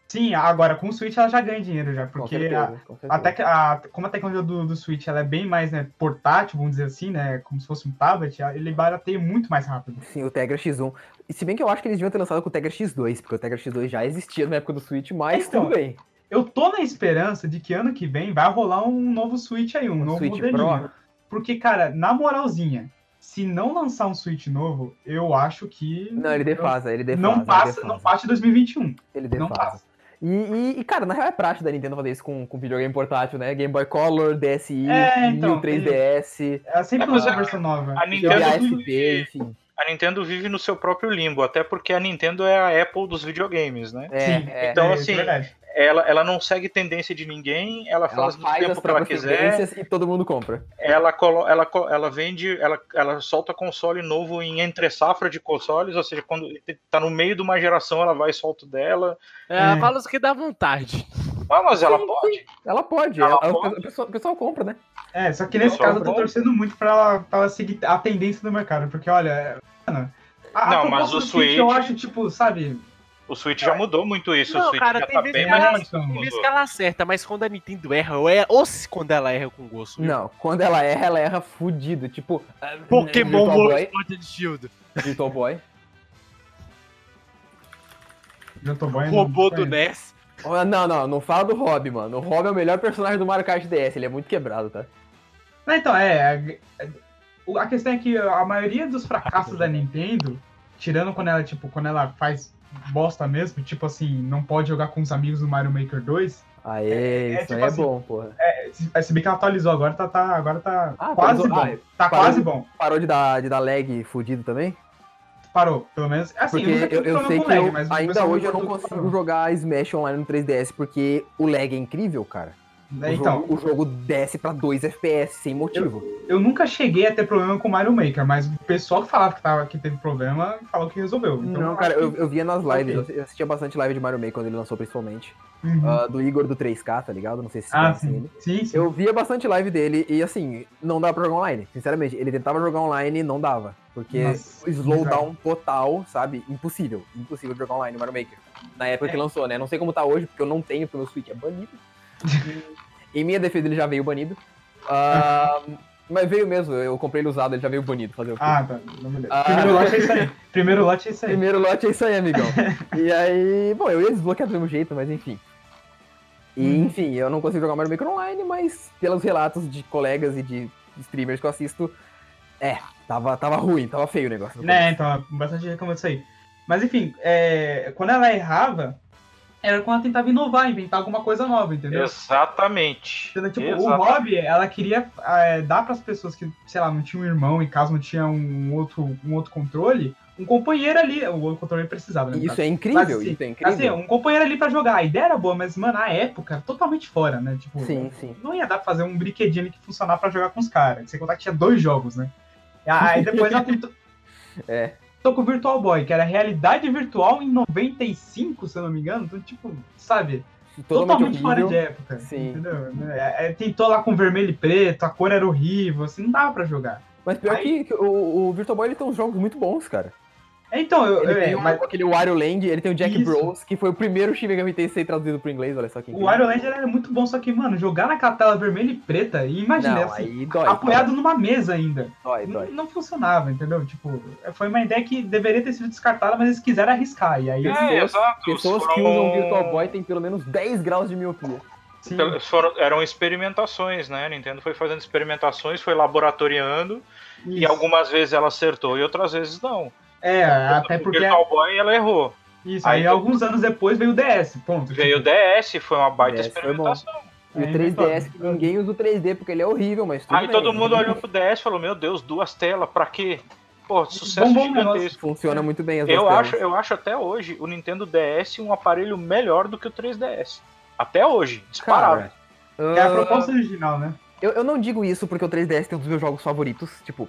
Sim, agora com o Switch ela já ganha dinheiro já, Com porque a, certeza, com certeza. até a, como a tecnologia do, do Switch ela é bem mais né, portátil, vamos dizer assim, né? Como se fosse um tablet, ele barateia muito mais rápido. Sim, o Tegra X1. E se bem que eu acho que eles deviam ter lançado com o Tegra X2, porque o Tegra X2 já existia na época do Switch, mas Então, tudo bem. Eu tô na esperança de que ano que vem vai rolar um novo Switch aí, um, Um novo Switch modelinho. Pro. Porque, cara, na moralzinha, se não lançar um Switch novo, eu acho que. Não, ele defasa, ele defasa. Não passa, defasa. não passa de 2021. Ele Não defasa. passa. E, e, e, cara, na real é prática da Nintendo fazer isso com, com videogame portátil, né? Game Boy Color, DSi, É, New então, 3DS, Ela sempre É, lança versão nova. a Nintendo- PSP, enfim. A Nintendo vive no seu próprio limbo, até porque a Nintendo é a Apple dos videogames, né? É, Sim, é. Então, é, assim, é verdade. Ela, ela não segue tendência de ninguém, ela Ela faz do as tempo que ela quiser, tendências e todo mundo compra. ela, colo, ela, ela vende, ela, ela solta console novo em entre safra de consoles, ou seja, quando tá no meio de uma geração, ela vai e solta o dela. É, É. fala que dá vontade. Ah, mas ela Sim, pode. Ela pode, Ela ela- pode. O, pessoal, o pessoal compra, né? É, só que nesse caso eu tô torcendo muito pra ela, pra ela seguir a tendência do mercado, porque olha, mano, a, Não, a mas o Switch eu acho, tipo, sabe, O Switch já mudou muito isso. o Não, Switch cara, já tem tá vezes bem que mais ela- Tem vezes que ela acerta, mas quando a Nintendo erra, ou, é, ou se quando ela erra com gosto. viu? Não, quando ela erra, ela erra fudido. Tipo, ah, Pokémon Virtual World Boy. Sword and Shield. Virtual Boy. tô bom. Robô do NES. Não, não, não fala do Rob, mano. O Rob é o melhor personagem do Mario Kart DS, ele é muito quebrado, tá? Não, então, é, é, A questão é que a maioria dos fracassos da Nintendo, tirando quando ela, tipo, quando ela faz bosta mesmo, tipo assim, não pode jogar com os amigos do Mario Maker 2. Aê, É, isso tipo aí é assim, bom, porra. Se, se bem que ela atualizou agora, tá, tá, agora tá Ah, quase atualizou? bom. Ah, tá parou quase bom. Parou de dar, de dar lag fudido também? Parou, pelo menos. Assim, Porque eu, eu problema sei que lag, eu- ainda hoje eu não consigo parou. jogar Smash Online no 3DS, porque o lag é incrível, cara. É, o, então, jogo, o jogo desce pra 2 FPS sem motivo. eu nunca cheguei a ter problema com o Mario Maker, mas o pessoal que falava que, tava, que teve problema falou que resolveu. Então, não, eu cara, eu, eu via nas lives, Ok. eu assistia bastante live de Mario Maker quando ele lançou principalmente. Uhum. Ah, do Igor do 3K, tá ligado? Não sei se vocês ah, conhecem ele. sim. Sim, sim. Eu via bastante live dele e assim, não dava pra jogar online. Sinceramente, ele tentava jogar online e não dava. Porque Nossa, slowdown total, sabe? Impossível. Impossível jogar online no Mario Maker. Na época É. que lançou, né? Não sei como tá hoje, porque eu não tenho, porque o meu Switch é banido. Em minha defesa, ele já veio banido. Ah, mas veio mesmo, eu comprei ele usado, ele já veio banido. Fazer o quê? Ah, tá. Não, beleza. Ah. Primeiro lote é isso aí. Primeiro lote é isso aí. Primeiro lote é isso aí, amigão. e aí, bom, eu ia desbloquear do mesmo jeito, mas enfim. E, Uhum. enfim, eu não consigo jogar Mario Maker online, mas pelos relatos de colegas e de streamers que eu assisto, é, tava, tava ruim, tava feio o negócio. Né, então, bastante reclamando disso aí. Mas enfim, é, quando ela errava, era quando ela tentava inovar, inventar alguma coisa nova, entendeu? Exatamente. Entendeu? Tipo, o Exatamente. hobby, ela queria é, dar para as pessoas que, sei lá, não tinham um irmão, em caso não tinha um outro, um outro controle, um companheiro ali, o outro controle precisava, né? Isso é incrível, Mas, assim, isso é incrível. Assim, um companheiro ali pra jogar. A ideia era boa, mas, mano, a época, totalmente fora, né? Tipo, Sim, sim. não ia dar pra fazer um brinquedinho ali que funcionar pra jogar com os caras. Sem contar que tinha dois jogos, né? Aí depois ela tentou. É. Tô com o Virtual Boy, que era realidade virtual em 95, se eu não me engano. Então, tipo, sabe? Totalmente, Totalmente, fora de época. Sim. Entendeu? É, é, tentou lá com vermelho e preto, a cor era horrível, assim, não dava pra jogar. Mas pior Aí- que, que o, o Virtual Boy ele tem uns jogos muito bons, cara. Então, eu, Ele eu- tem o- mas aquele Wario Land, ele tem o Jack Isso. Bros, que foi o primeiro Shin Megami Tensei traduzido pro inglês, olha só que o. Wario Land era muito bom, só que, mano, jogar naquela tela vermelha e preta, e imagina, Não, assim, aí dói. apoiado numa mesa ainda. Dói, Não, dói. não funcionava, entendeu? Tipo, foi uma ideia que deveria ter sido descartada, mas eles quiseram arriscar. E aí, É, Pessoas- exato. Pessoas foram- que usam Virtual Boy têm pelo menos 10 graus de miopia. sim, Pel- foram- eram experimentações, né? A Nintendo foi fazendo experimentações, foi laboratoriando, e isso. algumas vezes ela acertou e outras vezes não. É, até porque. Virtual Boy ela errou. Isso, Aí aí, eu- alguns anos depois veio o DS, ponto. Veio o DS, foi uma baita DS experimentação. E o É, 3DS, então. que ninguém usa o 3D porque ele é horrível, mas tudo Aí bem. todo mundo olhou pro DS e falou: Meu Deus, duas telas, pra quê? Pô, sucesso Bom, bom gigantesco. Funciona muito bem as duas Eu telas. acho, eu acho até hoje o Nintendo DS um aparelho melhor do que o 3DS. Até hoje, disparado. Cara, é a ah, proposta original, né? eu, eu não digo isso porque o 3DS tem um dos meus jogos favoritos. Tipo,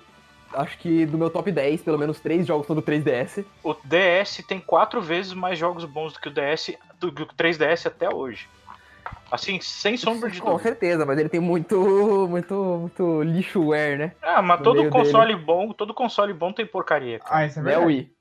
acho que do meu top 10, pelo menos 3 jogos são do 3DS. O DS tem quatro vezes mais jogos bons do que o DS, do que o 3DS até hoje. Assim, sem sombra de Com dúvida. certeza, mas ele tem muito, muito, muito lixoware, né? Ah, mas no todo console bom, todo console bom tem porcaria. cara. Ah, isso é verdade. Wii.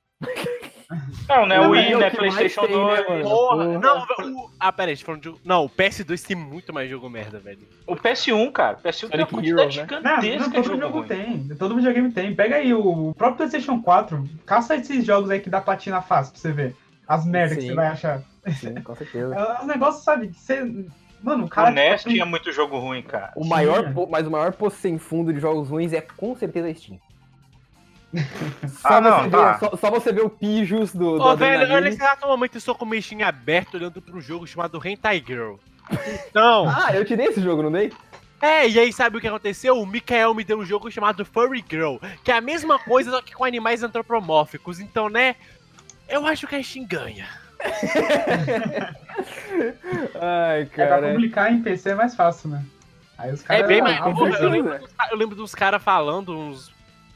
Não, né? Não, O Wii, é o né? PlayStation tem, né, 2. mano? Porra, não, o, ah, pera aí, a gente falando de. Não, o PS2 tem muito mais jogo merda, velho. O PS1, cara. O PS1 tem uma Sonic quantidade né? Não, gigantesca não, todo jogo ruim. tem. Todo videogame tem. Pega aí o próprio PlayStation 4. Caça esses jogos aí que dá platina fácil pra você ver. As merdas que você vai achar. Sim, com certeza. É um negócio, sabe? Que você. Mano, o O cara. NES tinha muito jogo ruim, cara. O maior, mas o maior poço sem fundo de jogos ruins é com certeza a Steam. Só, Ah, não, você tá. ver, só, só você ver o pijos do, do Ô, velho, eu nesse exato momento estou com o mexinho aberto olhando pra um jogo chamado Hentai Girl. Então, Ah, eu te dei esse jogo, não dei? é, e aí sabe o que aconteceu? O Mikael me deu um jogo chamado Furry Girl, que é a mesma coisa, só que com animais antropomórficos. Então, né, eu acho que a Steam ganha. Ai, É, pra cara. publicar em PC é mais fácil, né? Aí os É caras. bem mais. eu, certeza. lembro eu lembro dos caras falando, uns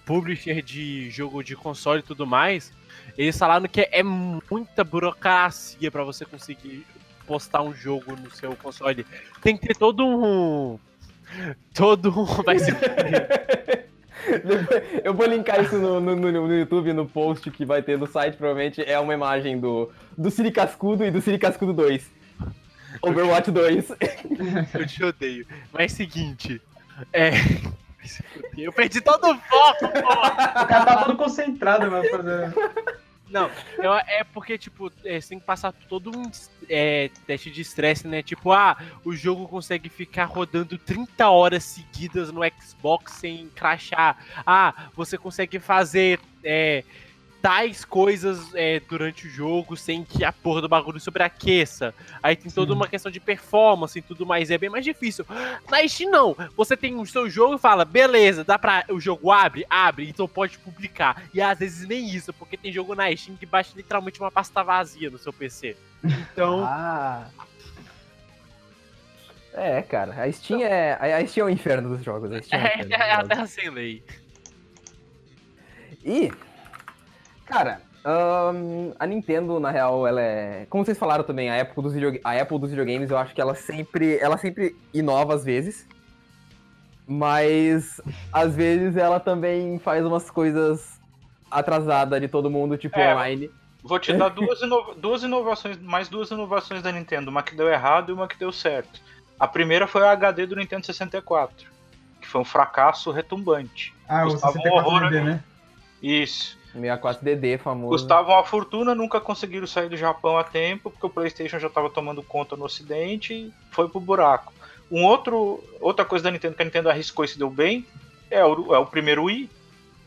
publisher de jogo de console e tudo mais. Eles falaram que é muita burocracia pra você conseguir postar um jogo no seu console. Tem que ter todo um. Todo um. Vai ser. Eu vou linkar isso no, no, no- no YouTube, no post que vai ter no site, provavelmente é uma imagem do, do Siri Cascudo e do Siri Cascudo 2. Overwatch 2. Eu te odeio. Mas seguinte. É. Eu perdi todo o foco, porra! O cara tá todo concentrado, mano, fazer. Não, eu- é porque, tipo, é, você tem que passar todo um é, teste de estresse, né? Tipo, ah, o jogo consegue ficar rodando 30 horas seguidas no Xbox sem crashar. Ah, você consegue fazer é, tais coisas é, durante o jogo sem que a porra do bagulho sobreaqueça. Aí tem toda Sim. uma questão de performance e tudo mais, é bem mais difícil. Na Steam não, você tem o seu jogo e fala, beleza, dá pra. O jogo abre? Abre, então pode publicar. E às vezes nem isso, porque tem jogo na Steam que baixa literalmente uma pasta vazia no seu PC. Então. Ah. É, cara, a Steam é. A Steam é o inferno dos jogos. A Steam é, É, dos é a terra sem lei. E, cara, ahn, a Nintendo, na real, ela é. Como vocês falaram também, a Apple dos, videog... a Apple dos videogames, eu acho que ela sempre. Ela sempre inova às vezes. Mas às vezes ela também faz umas coisas atrasadas de todo mundo, tipo É. online. Vou te dar duas, ino- duas inovações, mais duas inovações da Nintendo, uma que deu errado e uma que deu certo. A primeira foi o HD do Nintendo 64, que foi um fracasso retumbante. Ah, o Custava um 64 horror, DD, né? Isso. 64DD famoso. Custava uma fortuna, nunca conseguiram sair do Japão a tempo, porque o PlayStation já estava tomando conta no Ocidente e foi pro buraco. Um outro, outra coisa da Nintendo que a Nintendo arriscou e se deu bem é o, é o primeiro Wii.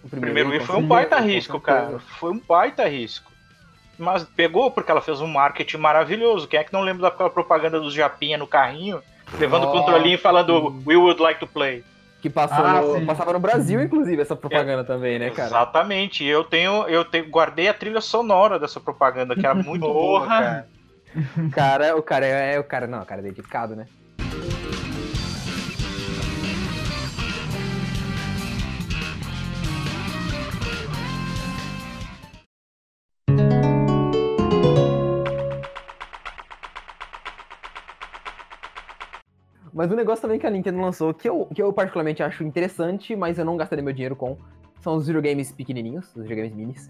O O primeiro Wii foi um baita risco, cara. Foi um baita risco. Mas pegou porque ela fez um marketing maravilhoso. Quem é que não lembra daquela propaganda dos Japinha no carrinho, levando o Nossa. controlinho e falando We would like to play. Que passou Ah, no- passava no Brasil, inclusive, essa propaganda também, né, cara? Exatamente. Eu tenho, eu tenho, guardei a trilha sonora dessa propaganda, que era muito boa, cara. O cara, o cara é, o cara, não, o cara é dedicado, né? Mas o negócio também que a Nintendo lançou, que eu, que eu particularmente acho interessante, mas eu não gastaria meu dinheiro com, são os videogames pequenininhos, os videogames minis.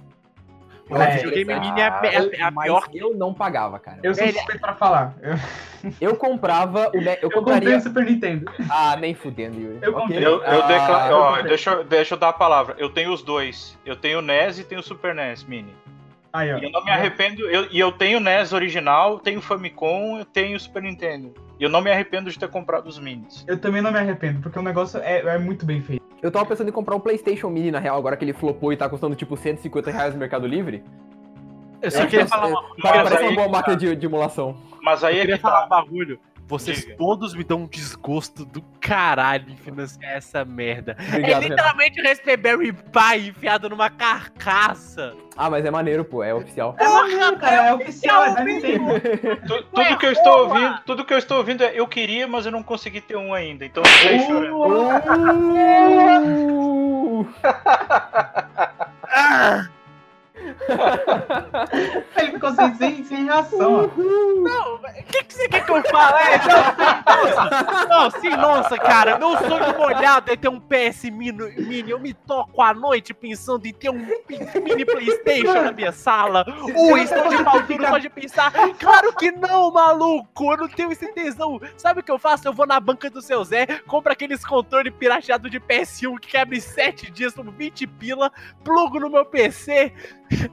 O É, videogame mini é a, é a pior. eu não pagava, cara. Eu sou suspeito pra falar. Eu, Eu comprava o. Eu eu comprei compraria. o Super Nintendo. Ah, nem fudendo, Yuri. Eu Ok. comprei. Eu, eu Ah, declaro, eu ó, deixa, eu- deixa eu dar a palavra. Eu tenho os dois. Eu tenho o NES e tenho o Super NES Mini. Aí, ó. E eu não me arrependo. eu- E eu, tenho o NES original, tenho o Famicom, eu tenho o Super Nintendo. E eu não me arrependo de ter comprado os minis. Eu também não me arrependo, porque o negócio é, é muito bem feito. Eu tava pensando em comprar um PlayStation Mini, na real, agora que ele flopou e tá custando tipo 150 reais no Mercado Livre. Eu só queria falar uma coisa. Parece aí, uma boa máquina de, de emulação. Mas aí Eu é queria que falar tá. um bagulho. Vocês Diga. todos me dão um desgosto do caralho em financiar essa merda. Obrigado, é Renato. literalmente o Raspberry Pi enfiado numa carcaça. Ah, mas é maneiro, pô, é oficial. É maneiro, cara, é oficial, é da Nintendo. Tu- tudo que eu estou ouvindo, tudo que eu estou ouvindo é eu queria, mas eu não consegui ter um ainda. Então chorando. Uh! Ah, Ele ficou sem, sem, sem reação, não, o que, que você quer que eu fale? É, não, não, sim, nossa, cara, meu sonho molhado é ter um PS mini, mini. Eu me toco à noite pensando em ter um mini Playstation na minha sala. O estou de pau duro pode pensar, claro que não, maluco, eu não tenho esse tesão. Sabe o que eu faço? Eu vou na banca do seu Zé, compro aqueles controles pirateados de PS1 que quebra em 7 dias por 20 pila, plugo no meu PC,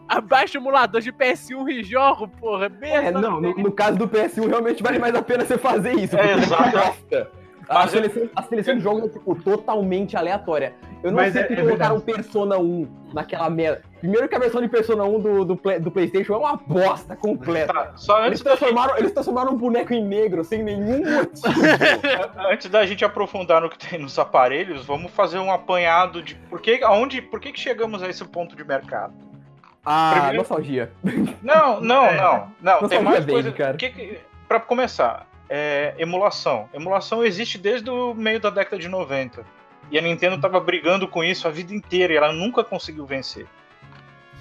abaixo o emulador de PS1 e jogo, porra. É, Mesmo não, no, no caso do PS1 realmente vale mais a pena você fazer isso. É, exato. A seleção, a seleção de jogos é tipo, totalmente aleatória. Eu não Mas sei é- que é colocaram verdade. Persona 1 naquela merda. Primeiro que a versão de Persona 1 do, do, do Playstation é uma bosta completa. Tá, só Eles transformaram, eles transformaram um boneco em negro sem nenhum motivo. antes da gente aprofundar no que tem nos aparelhos, vamos fazer um apanhado de por que, aonde, por que, que chegamos a esse ponto de mercado. Ah, Primeiro- nostalgia. Não, não, É. não, não. Não Tem mais bem, coisa. cara. Que, que, pra começar, é, emulação. Emulação existe desde o meio da década de 90. E a Nintendo tava brigando com isso a vida inteira e ela nunca conseguiu vencer.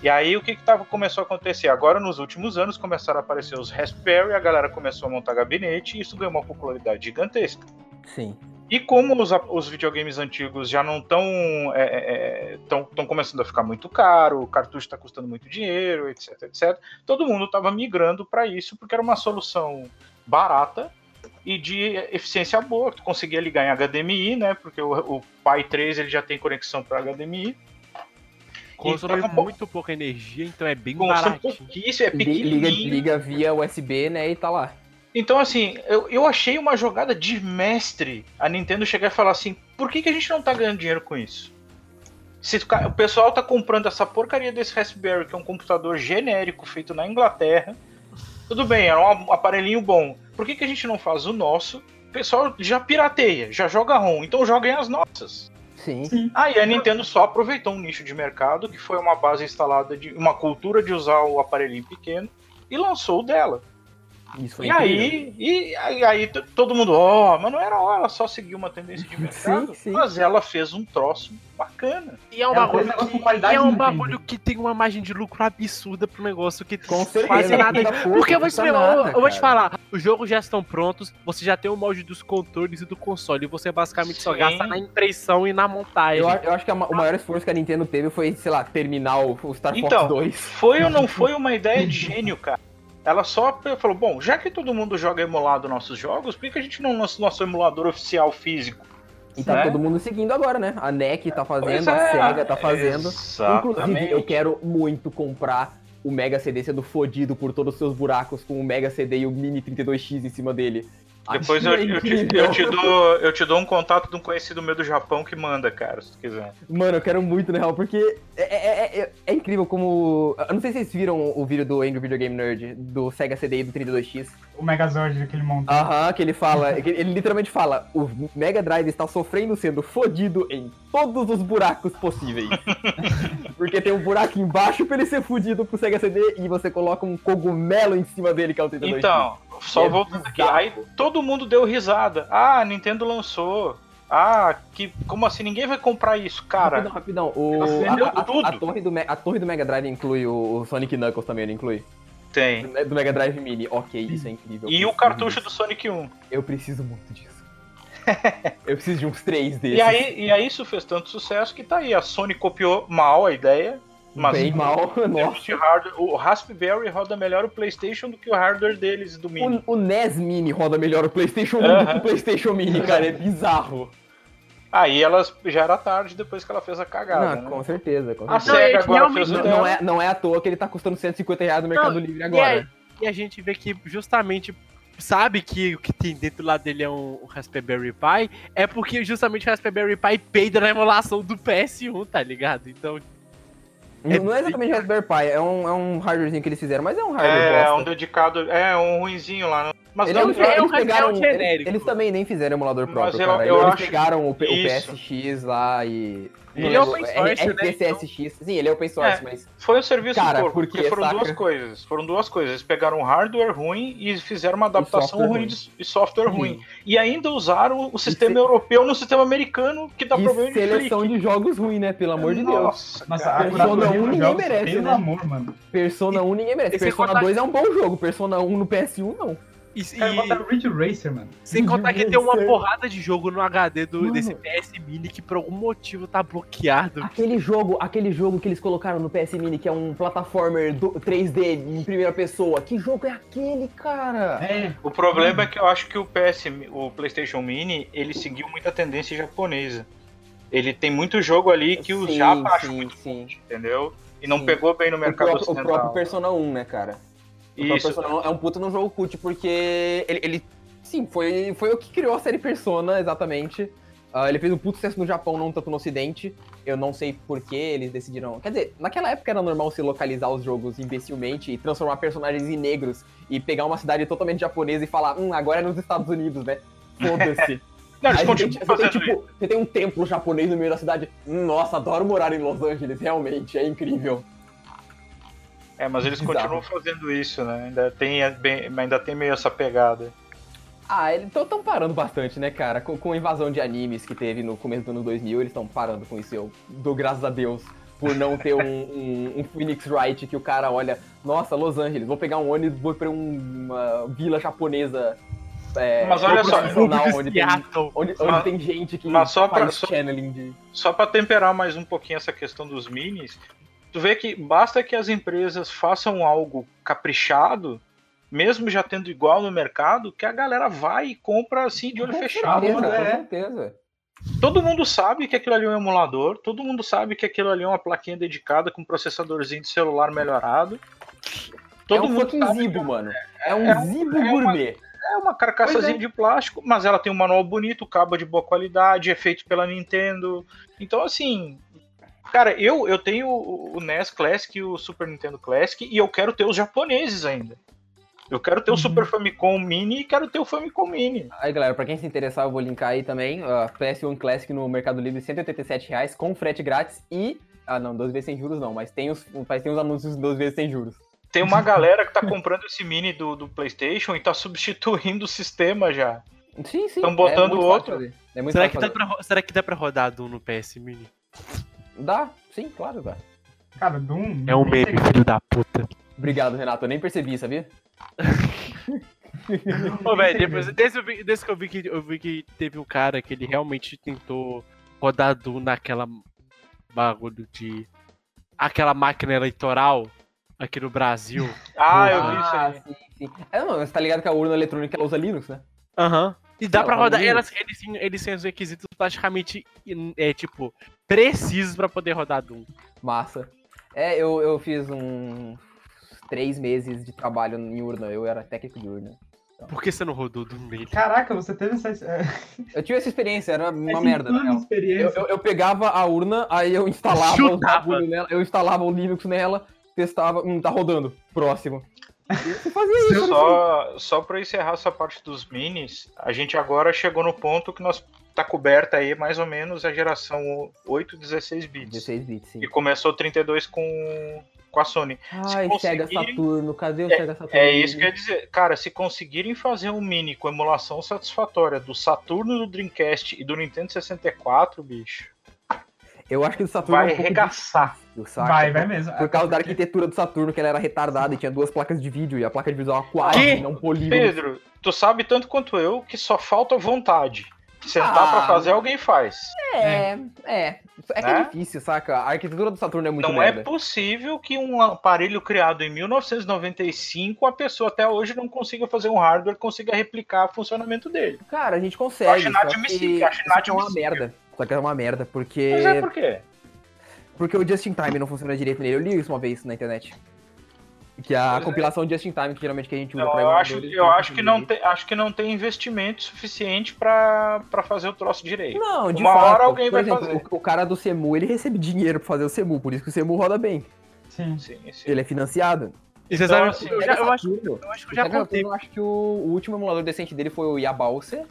E aí o que, que tava, começou a acontecer? Agora, nos últimos anos, começaram a aparecer os Raspberry, a galera começou a montar gabinete e isso ganhou uma popularidade gigantesca. Sim. E como os, os videogames antigos já não estão é, tão, tão começando a ficar muito caro, o cartucho está custando muito dinheiro, etc, etc, todo mundo estava migrando para isso porque era uma solução barata e de eficiência boa. Tu conseguia ligar em HDMI, né? Porque o, o Pi 3 ele já tem conexão para HDMI. Consome E tava muito pouca energia, então é bem Consome barato. pouquíssimo, é pequenininho. Liga, liga via USB, né, e tá lá. Então, assim, eu, eu achei uma jogada de mestre a Nintendo chegar e falar assim: por que, que a gente não tá ganhando dinheiro com isso? Se o pessoal tá comprando essa porcaria desse Raspberry, que é um computador genérico feito na Inglaterra, tudo bem, é um aparelhinho bom. Por que, que a gente não faz o nosso? O pessoal já pirateia, já joga ROM, então joguem as nossas. Sim. Sim. Aí a Nintendo só aproveitou um nicho de mercado, que foi uma base instalada de uma cultura de usar o aparelhinho pequeno, e lançou o dela. Isso foi E aí, e aí, todo mundo, ó, mas não era ó, ela só seguiu uma tendência de mercado, Sim, sim. mas ela fez um troço bacana. E é um É uma bagulho, que, qualidade e é um bagulho que tem uma margem de lucro absurda pro negócio que Com certeza. quase nada. Porque eu vou, te, nada, eu, eu vou te falar, os jogos já estão prontos, você já tem o molde dos controles e do console, e você basicamente só Sim. gasta na impressão e na montagem. Eu, eu acho que a o maior esforço que a Nintendo teve foi, sei lá, terminar o, o Star Então, Fox 2. Foi ou não foi uma ideia de gênio, cara? Ela só falou, bom, já que todo mundo joga emulado nossos jogos, por que que a gente não lança o nosso emulador oficial físico? E tá né? todo mundo seguindo agora, né? A NEC tá fazendo, Pois a é, SEGA tá fazendo. Inclusive, Exatamente. eu quero muito comprar o Mega CD sendo fodido por todos os seus buracos com o Mega CD e o Mini 32X em cima dele. Depois eu, eu, te, eu, te dou, eu te dou um contato de um conhecido meu do Japão que manda, cara, se tu quiser. Mano, eu quero muito, na real, porque é, é- é- é incrível como. Eu não sei se vocês viram o vídeo do Angry Video Game Nerd, do Sega CD e do 32X. O Megazord que ele montou. Aham, que ele fala, que ele literalmente fala, o Mega Drive está sofrendo sendo fodido em todos os buracos possíveis. Porque tem um buraco embaixo pra ele ser fodido pro Sega CD e você coloca um cogumelo em cima dele, que é o 32X. Então, só É voltando aqui. Aí todo mundo deu risada. Ah, a Nintendo lançou. Ah, que como assim? Ninguém vai comprar isso, cara. Rapidão, rapidão. O, a, a- tudo. a torre do, a torre do Mega Drive inclui o, Sonic Knuckles também, não inclui? Tem. Do, do Mega Drive Mini. Ok, isso é incrível. E o cartucho disso. do Sonic 1. Eu preciso muito disso. eu preciso de uns três desses. E aí, e aí isso fez tanto sucesso que tá aí. A Sony copiou mal a ideia. Mas Bem mal, nossa. hardware, o Raspberry roda melhor o PlayStation do que o hardware deles do Mini. O, o NES Mini roda melhor o PlayStation 1 do que o PlayStation Mini, cara. É bizarro. Aí elas já era tarde depois que ela fez a cagada. não, né? com certeza. Com A certeza. Não, SEGA é que agora fez o Não, não é, não é à toa que ele tá custando 150 reais no Mercado Não, Livre E, agora. aí- e a gente vê que justamente sabe que o que tem dentro lá dele é um, um Raspberry Pi, é porque justamente o Raspberry Pi peida na emulação do PS1, tá ligado? Então, Não, não é exatamente Raspberry Pi, é um, é um hardwarezinho que eles fizeram, mas é um hardware É, bosta. um dedicado. É, um ruinzinho lá. Mas Ele não, um- eles pegaram, genérico. eles, eles também nem fizeram emulador Mas próprio, eu- cara. eu eles acho- pegaram o, o. PSX lá e... Ele é o open source, né, FPSX. Sim, ele é open source, É. mas... Foi um serviço Cara, porco, por porque quê, foram saca? duas coisas. Foram duas coisas. Eles pegaram um hardware ruim e fizeram uma adaptação ruim ruim. de- e software Sim. ruim. E ainda usaram o sistema se- europeu no sistema americano, que dá E problema de seleção de jogos ruim, né? Pelo amor de Deus. Nossa, Nossa, cara. a Persona curadoria 1 dos ninguém jogos, merece, pelo né? amor, mano. Persona 1 ninguém merece. E Persona contar- 2 é um bom jogo, Persona 1 no PS1 não. E, Cara, e- Ridge Racer, mano. sem contar que tem uma Racer. porrada de jogo no HD do, Mano. desse PS Mini que por algum motivo tá bloqueado. Aquele jogo, aquele jogo que eles colocaram no PS Mini, que é um plataformer do- 3D em primeira pessoa. Que jogo é aquele, cara? É, O problema é que eu acho que o PS, o PlayStation Mini, ele seguiu muita tendência japonesa. Ele tem muito jogo ali que o Sim, Japa acha sim, muito sim. forte, entendeu? E não Sim. pegou bem no O mercado próprio, o ocidental. próprio Persona 1, né, cara? Isso. Persona 1 é um puta no jogo cult, porque ele, ele- sim, foi, foi o que criou a série Persona, exatamente. Ah, ele fez um puto sucesso no Japão, não tanto no Ocidente. Eu não sei por que eles decidiram. Quer dizer, naquela época era normal se localizar os jogos imbecilmente e transformar personagens em negros e pegar uma cidade totalmente japonesa e falar, hum, agora é nos Estados Unidos, né? Foda-se. Não, eles você continuam tem, tipo, você tem um templo japonês no meio da cidade. Nossa, adoro morar em Los Angeles, realmente, é incrível. É, mas eles Bizarro. continuam fazendo isso, né? Ainda tem, bem- ainda tem meio essa pegada. Ah, eles estão parando bastante, né, cara? Com, com a invasão de animes que teve no começo do ano 2000, eles estão parando com isso. Eu dou graças a Deus por não ter um, um, um Phoenix Wright que o cara olha, nossa, Los Angeles, vou pegar um ônibus, vou pra um- uma vila japonesa. É, Mas olha só, onde tem, onde, onde Mas- tem gente que mas só pra- faz só- channeling de. Só pra temperar mais um pouquinho essa questão dos minis, tu vê que basta que as empresas façam algo caprichado, mesmo já tendo igual no mercado, que a galera vai e compra assim de olho fechado. certeza, mano, com é. certeza. Todo mundo sabe que aquilo ali é um emulador, todo mundo sabe que aquilo ali é uma plaquinha dedicada com um processadorzinho de celular melhorado. Todo é um mundo sabe Zibo, mano. É um é um- Zibo é uma- gourmet. É uma carcaçazinha de plástico, mas ela tem um manual bonito, cabo de boa qualidade, é feito pela Nintendo. Então, assim. Cara, eu, eu tenho o NES Classic e o Super Nintendo Classic e eu quero ter os japoneses ainda. Eu quero ter o Uhum. Super Famicom Mini e quero ter o Famicom Mini. Aí, galera, pra quem se interessar, eu vou linkar aí também. Uh, PS1 Classic no Mercado Livre, 187 reais, com frete grátis e. Ah, não, 12 vezes sem juros não, mas tem os, mas tem os anúncios 12 vezes sem juros. Tem uma galera que tá comprando esse Mini do, do PlayStation e tá substituindo o sistema já. Sim, sim. Tão botando muito outro? fácil fazer. É muito Será fácil que, dá fazer. pra, ro- será que dá pra rodar Doom no PS Mini? Dá, sim, claro, dá. Cara, Doom. É um meme, filho da puta. Obrigado, Renato. Eu nem percebi, sabia? Ô, velho, depois, desde, eu vi- desde que eu vi que eu vi que teve um cara que ele realmente tentou rodar Doom naquela bagulho de. aquela máquina eleitoral aqui no Brasil. Ah, eu vi isso ah, aí. sim, sim. É, não, você tá ligado que a urna eletrônica ela usa Linux, né? Aham. E dá pra roda rodar. Elas, eles, eles têm os requisitos praticamente, é, tipo, precisos pra poder rodar Doom. Massa. É, eu, eu fiz uns três meses de trabalho em urna. Eu era técnico de urna. Por que você não rodou Doom nele? Caraca, você teve essa, Eu tive essa experiência, era uma essa merda, infame real. Eu, experiência. eu, eu pegava a urna, aí eu instalava Chutava. nela, eu instalava o Linux nela, testava, hum, tá rodando, próximo. Você fazia isso, era assim. Só, só pra encerrar essa parte dos minis, a gente agora chegou no ponto que nós tá coberta aí mais ou menos a geração 8, 16 bits. 16 bits, sim. E começou 32 com, com a Sony. Ai, se Sega conseguirem- Saturno, cadê o Sega Saturno? É isso que eu ia dizer. Cara, se conseguirem fazer um mini com emulação satisfatória do Saturno, do Dreamcast e do Nintendo 64, bicho, Eu acho que o Saturno vai é um arregaçar. saca? Vai, vai mesmo. Por causa da arquitetura do Saturno, que ela era retardada e tinha duas placas de vídeo, e a placa de vídeo usava Que? quase, não polígono. Pedro, tu sabe tanto quanto eu que só falta vontade. Sentar Ah. pra fazer, alguém faz. É, é. É que é Né? difícil, saca? A arquitetura do Saturno é muito não merda. é possível que um aparelho criado em 1995 a pessoa até hoje não consiga fazer um hardware que consiga replicar o funcionamento dele. Cara, a gente consegue. Eu acho inadmissível, acho que é uma inadmissível. merda. Só que é uma merda, porque. Mas é por quê? Porque o Just in Time não funciona direito nele. Eu li isso uma vez na internet. Que a Pois é. compilação Just in Time, que geralmente que a gente usa Não, pra eu acho, eu acho que não tem, acho que não tem investimento suficiente pra pra fazer o troço direito. Não, de Uma fato. hora alguém Por vai exemplo, fazer. O, o cara do Semu, ele recebe dinheiro pra fazer o Semu, por isso que o Semu roda bem. Sim. Sim, sim. Ele é financiado. E você Então, sabe, assim, eu, já- eu acho, eu acho que eu o já contei. Eu acho que o, o último emulador decente dele foi o Yabalser.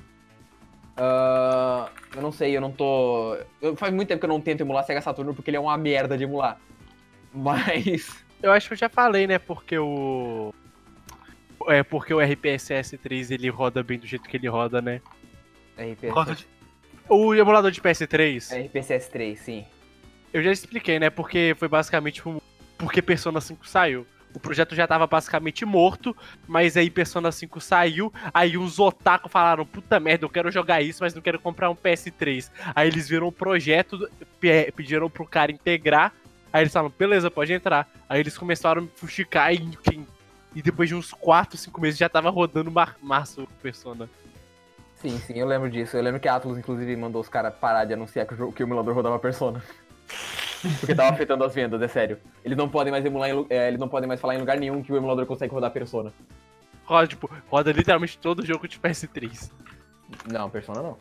Ah, eu não sei, eu não tô. eu- faz muito tempo que eu não tento emular Sega Saturno porque ele é uma merda de emular. Mas. Eu acho que eu já falei, né? Porque o. É porque o RPSS 3 ele roda bem do jeito que ele roda, né? RPS, Roda de- O emulador de PS3, RPCS 3, sim. eu já expliquei, né? Porque foi basicamente porque Persona 5 saiu. O projeto já tava basicamente morto, mas aí Persona 5 saiu, aí uns otaku falaram, puta merda, eu quero jogar isso, mas não quero comprar um PS3. Aí eles viram o projeto, pe- pediram pro cara integrar, aí eles falaram, beleza, pode entrar. Aí eles começaram a fuxicar e, e depois de uns 4, 5 meses já tava rodando mar, março Persona. Sim, sim, eu lembro disso. Eu lembro que a Atlus, inclusive, mandou os caras parar de anunciar que o, que o emulador rodava Persona. Porque tava afetando as vendas, é sério. Eles não podem mais emular em, é, eles não podem mais falar em lugar nenhum que o emulador consegue rodar Persona. Roda, tipo, roda literalmente todo jogo de PS3. Não, Persona não.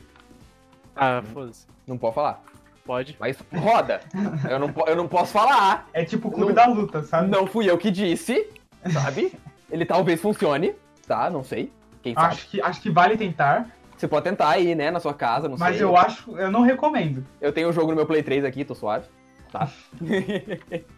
Ah, foda-se. Não pode falar. Pode. Mas roda. eu, não, eu não posso falar. É tipo o clube Não- da luta, sabe? Não fui eu que disse, sabe? Ele talvez funcione, tá? Não sei. Quem sabe? Acho que, acho que vale tentar, Você pode tentar aí, né, na sua casa, não mas sei. eu acho, eu não recomendo. Eu tenho o jogo no meu Play 3 aqui, tô suave. Tá?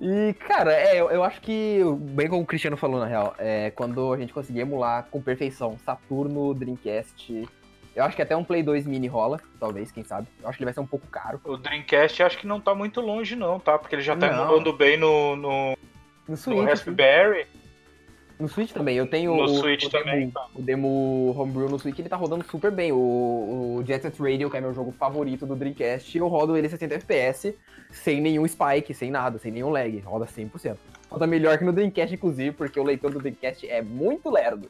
E, cara, é, eu, eu acho que, bem como o Cristiano falou, na real, é, quando a gente conseguir emular com perfeição Saturno, Dreamcast, eu acho que até um Play 2 Mini rola, talvez, quem sabe. Eu acho que ele vai ser um pouco caro. O Dreamcast acho que não tá muito longe, não, tá? Porque ele já tá Não. emulando bem no, no, No no Switch, sim. No Switch também. Eu tenho No o, Switch o também, demo, tá. o demo Homebrew no Switch, ele tá rodando super bem. O, o Jet Set Radio, que é meu jogo favorito do Dreamcast, eu rodo ele 60 FPS, sem nenhum spike, sem nada, sem nenhum lag. Roda 100%. Roda melhor que no Dreamcast, inclusive, porque o leitor do Dreamcast é muito lerdo.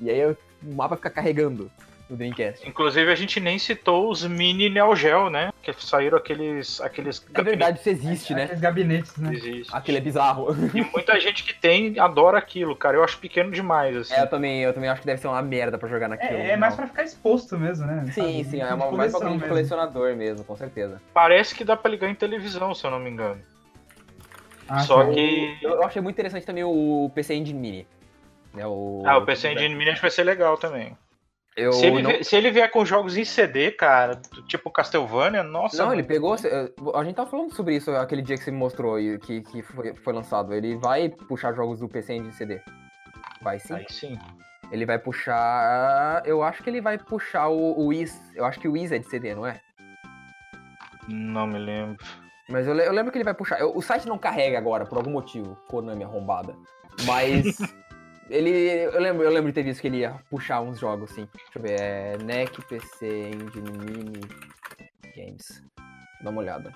E aí eu- o mapa fica carregando no Dreamcast. Inclusive, a gente nem citou os mini Neo Geo, né? Que saíram aqueles. aqueles É verdade, isso existe, né? Aqueles gabinetes, né? Existe. Aquele é bizarro. E muita gente que tem adora aquilo, cara. Eu acho pequeno demais, assim. É, eu também, eu também acho que deve ser uma merda pra jogar naquilo. É, é mais pra ficar exposto mesmo, né? Sim, Sabe? sim, é uma, mais de mesmo. colecionador mesmo, com certeza. Parece que dá pra ligar em televisão, se eu não me engano. Ah, Só tá. que. Eu, eu achei muito interessante também o PC Engine Mini. Né, o, Ah, o PC Engine Mini acho que vai ser legal também. Eu Se ele, não... se ele vier com jogos em CD, cara, tipo Castlevania, nossa. Não, mano. ele pegou. eh, A gente tava falando sobre isso aquele dia que você me mostrou e que, que foi, foi lançado. Ele vai puxar jogos do PC Engine CD. Vai sim. Aí sim. Ele vai puxar. Eu acho que ele vai puxar o, o Wiz. Eu acho que o Wiz é de CD, não é? Não me lembro. Mas eu, eu lembro que ele vai puxar. eu- o site não carrega agora, por algum motivo, Konami arrombada. Mas. ele. Eu lembro, eu lembro de ter visto que ele ia puxar uns jogos, sim. Deixa eu ver. É. NEC, PC, Engine Mini Games. Dá uma olhada.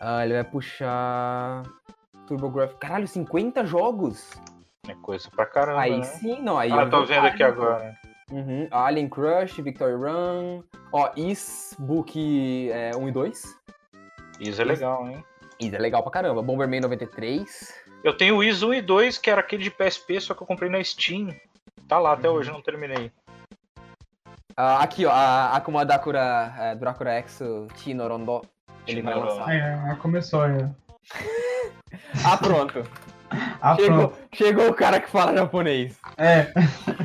Ah, ele vai puxar. TurboGrafx. Caralho, 50 jogos? É coisa pra caramba, Aí né? sim, não. Aí Ah, eu tô vendo aqui agora. Uhum. Alien Crush, Victory Run. Ó, Is Book é, 1 e 2. Isso é legal, hein? Isso é legal pra caramba. Bomberman 93. Eu tenho o IS 1 e 2, que era aquele de PSP, só que eu comprei na Steam. Tá lá, Uhum. até hoje, não terminei. Ah, aqui, ó, a Akuma Dakura, é, Dracula X Chinorondo. Ele vai lançar. É, começou aí. Ah, pronto. Chegou, chegou o cara que fala japonês. É,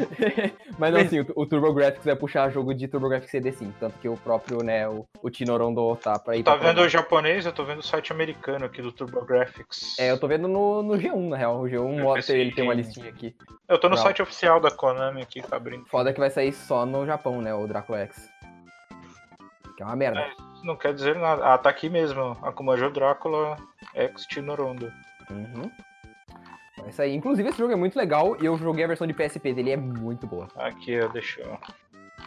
Mas não, assim, o, o TurboGrafx vai puxar jogo de TurboGrafx CD sim. Tanto que o próprio, né, o, o Chinorondo tá pra ir Tá pra vendo o japonês? Eu tô vendo o site americano aqui do TurboGrafx. É, eu tô vendo no, no G1, na real. O G1 Eu mostra ele tem uma que- listinha aqui. Eu tô no Não. site oficial da Konami aqui, tá abrindo. Foda que vai sair só no Japão, né, o Dracula X. Que é uma merda. Não quer dizer nada. Ah, tá aqui mesmo. Akuma Jo Drácula X Chinorondo. Uhum. Vai sair. Inclusive, esse jogo é muito legal e eu joguei a versão de PSP dele, é muito boa. Aqui, eu...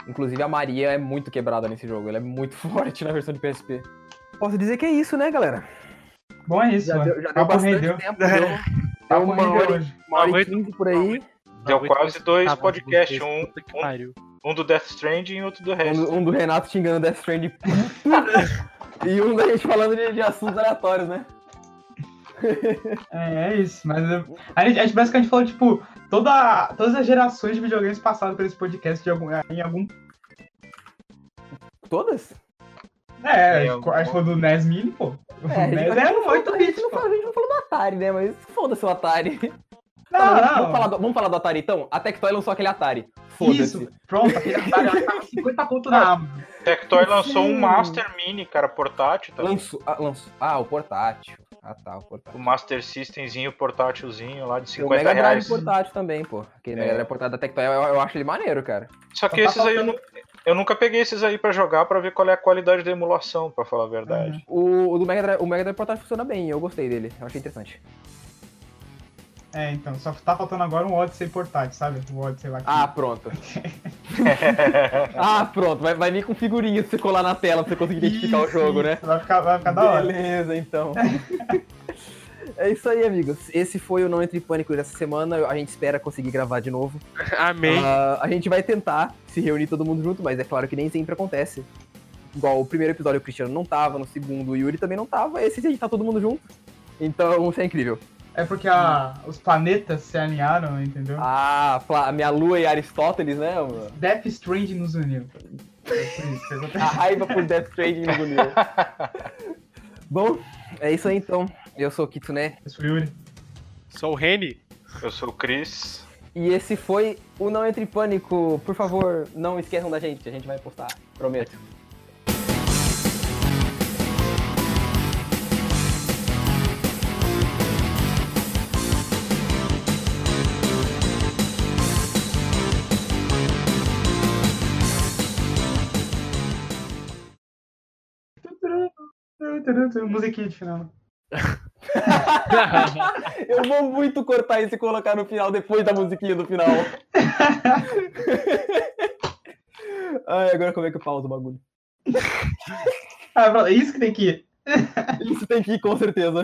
Inclusive, a Maria é muito quebrada nesse jogo, ela é muito forte na versão de PSP. Posso dizer que é isso, né, galera? bom é isso. Já ó. deu, já deu bastante rendeu. tempo, deu, deu Papo uma rendeu hora, uma hora e quinze por aí. Deu quase dois podcasts. Um, um- um do Death Stranding e outro do resto. Um, um do Renato xingando Death Stranding e um da gente falando de, de assuntos aleatórios, né? É, é isso. Mas eu- a gente, a gente basicamente falou, tipo, toda, todas as gerações de videogames passaram por esse podcast de algum, em algum. Todas? É, a gente, algum- a gente falou do NES Mini, pô. É, a gente, NES a gente era não um falou- 8 a gente bits, não falou- a gente não falou do Atari, né? Mas foda-se o Atari. Não, Vamos, não. vamos falar do, vamos falar do Atari então? A Tectoy lançou aquele Atari. Foda-se. Isso, pronto, aquele Atari tava 50 conto na Amazon. Tectoy lançou um Sim. Master Mini, cara, portátil também. Lançou, ah, lançou. Ah, o portátil. Ah, tá, o portátil. O Master Systemzinho portátilzinho lá de Tem o 50 Mega Drive reais. portátil também, pô. Aquele É. Mega Drive portátil da Tectoy, eu, eu acho ele maneiro, cara. Só que Só tá esses aí eu, eu nunca peguei esses aí pra jogar pra ver qual é a qualidade da emulação, pra falar a verdade. O, o do Mega Drive, o Mega Drive portátil funciona bem, eu gostei dele. Eu achei interessante. É, então, só tá faltando agora um Odyssey portátil, sabe? O Odyssey lá que... Ah, pronto. ah, pronto. Vai, vai vir com figurinha pra você colar na tela pra você conseguir identificar o Isso, jogo, isso, né? Vai ficar, vai ficar da hora. Beleza, então. É isso aí, amigos. Esse foi o Não Entre em Pânico dessa semana. A gente espera conseguir gravar de novo. Amém. Ah, a gente vai tentar se reunir todo mundo junto, mas é claro que nem sempre acontece. Igual o primeiro episódio o Cristiano não tava, no segundo o Yuri também não tava. Esse a gente tá todo mundo junto. Então, isso é incrível. É porque a- os planetas se alinharam, entendeu? Ah, a minha lua e Aristóteles, né? mano? Death Stranding nos uniu. É A raiva por Death Stranding nos uniu. Bom, é isso aí então. Eu sou o Kitsune. Eu sou o Yuri. Sou o Reni. Eu sou o Chris. E esse foi o Não Entre Pânico. Por favor, não esqueçam da gente. A gente vai postar. Prometo. Musiquinha de final. Eu vou muito cortar isso e colocar no final, depois da musiquinha do final. Ai, agora como é que eu pauso o bagulho? Ah, é isso que tem que ir. Isso tem que ir, com certeza.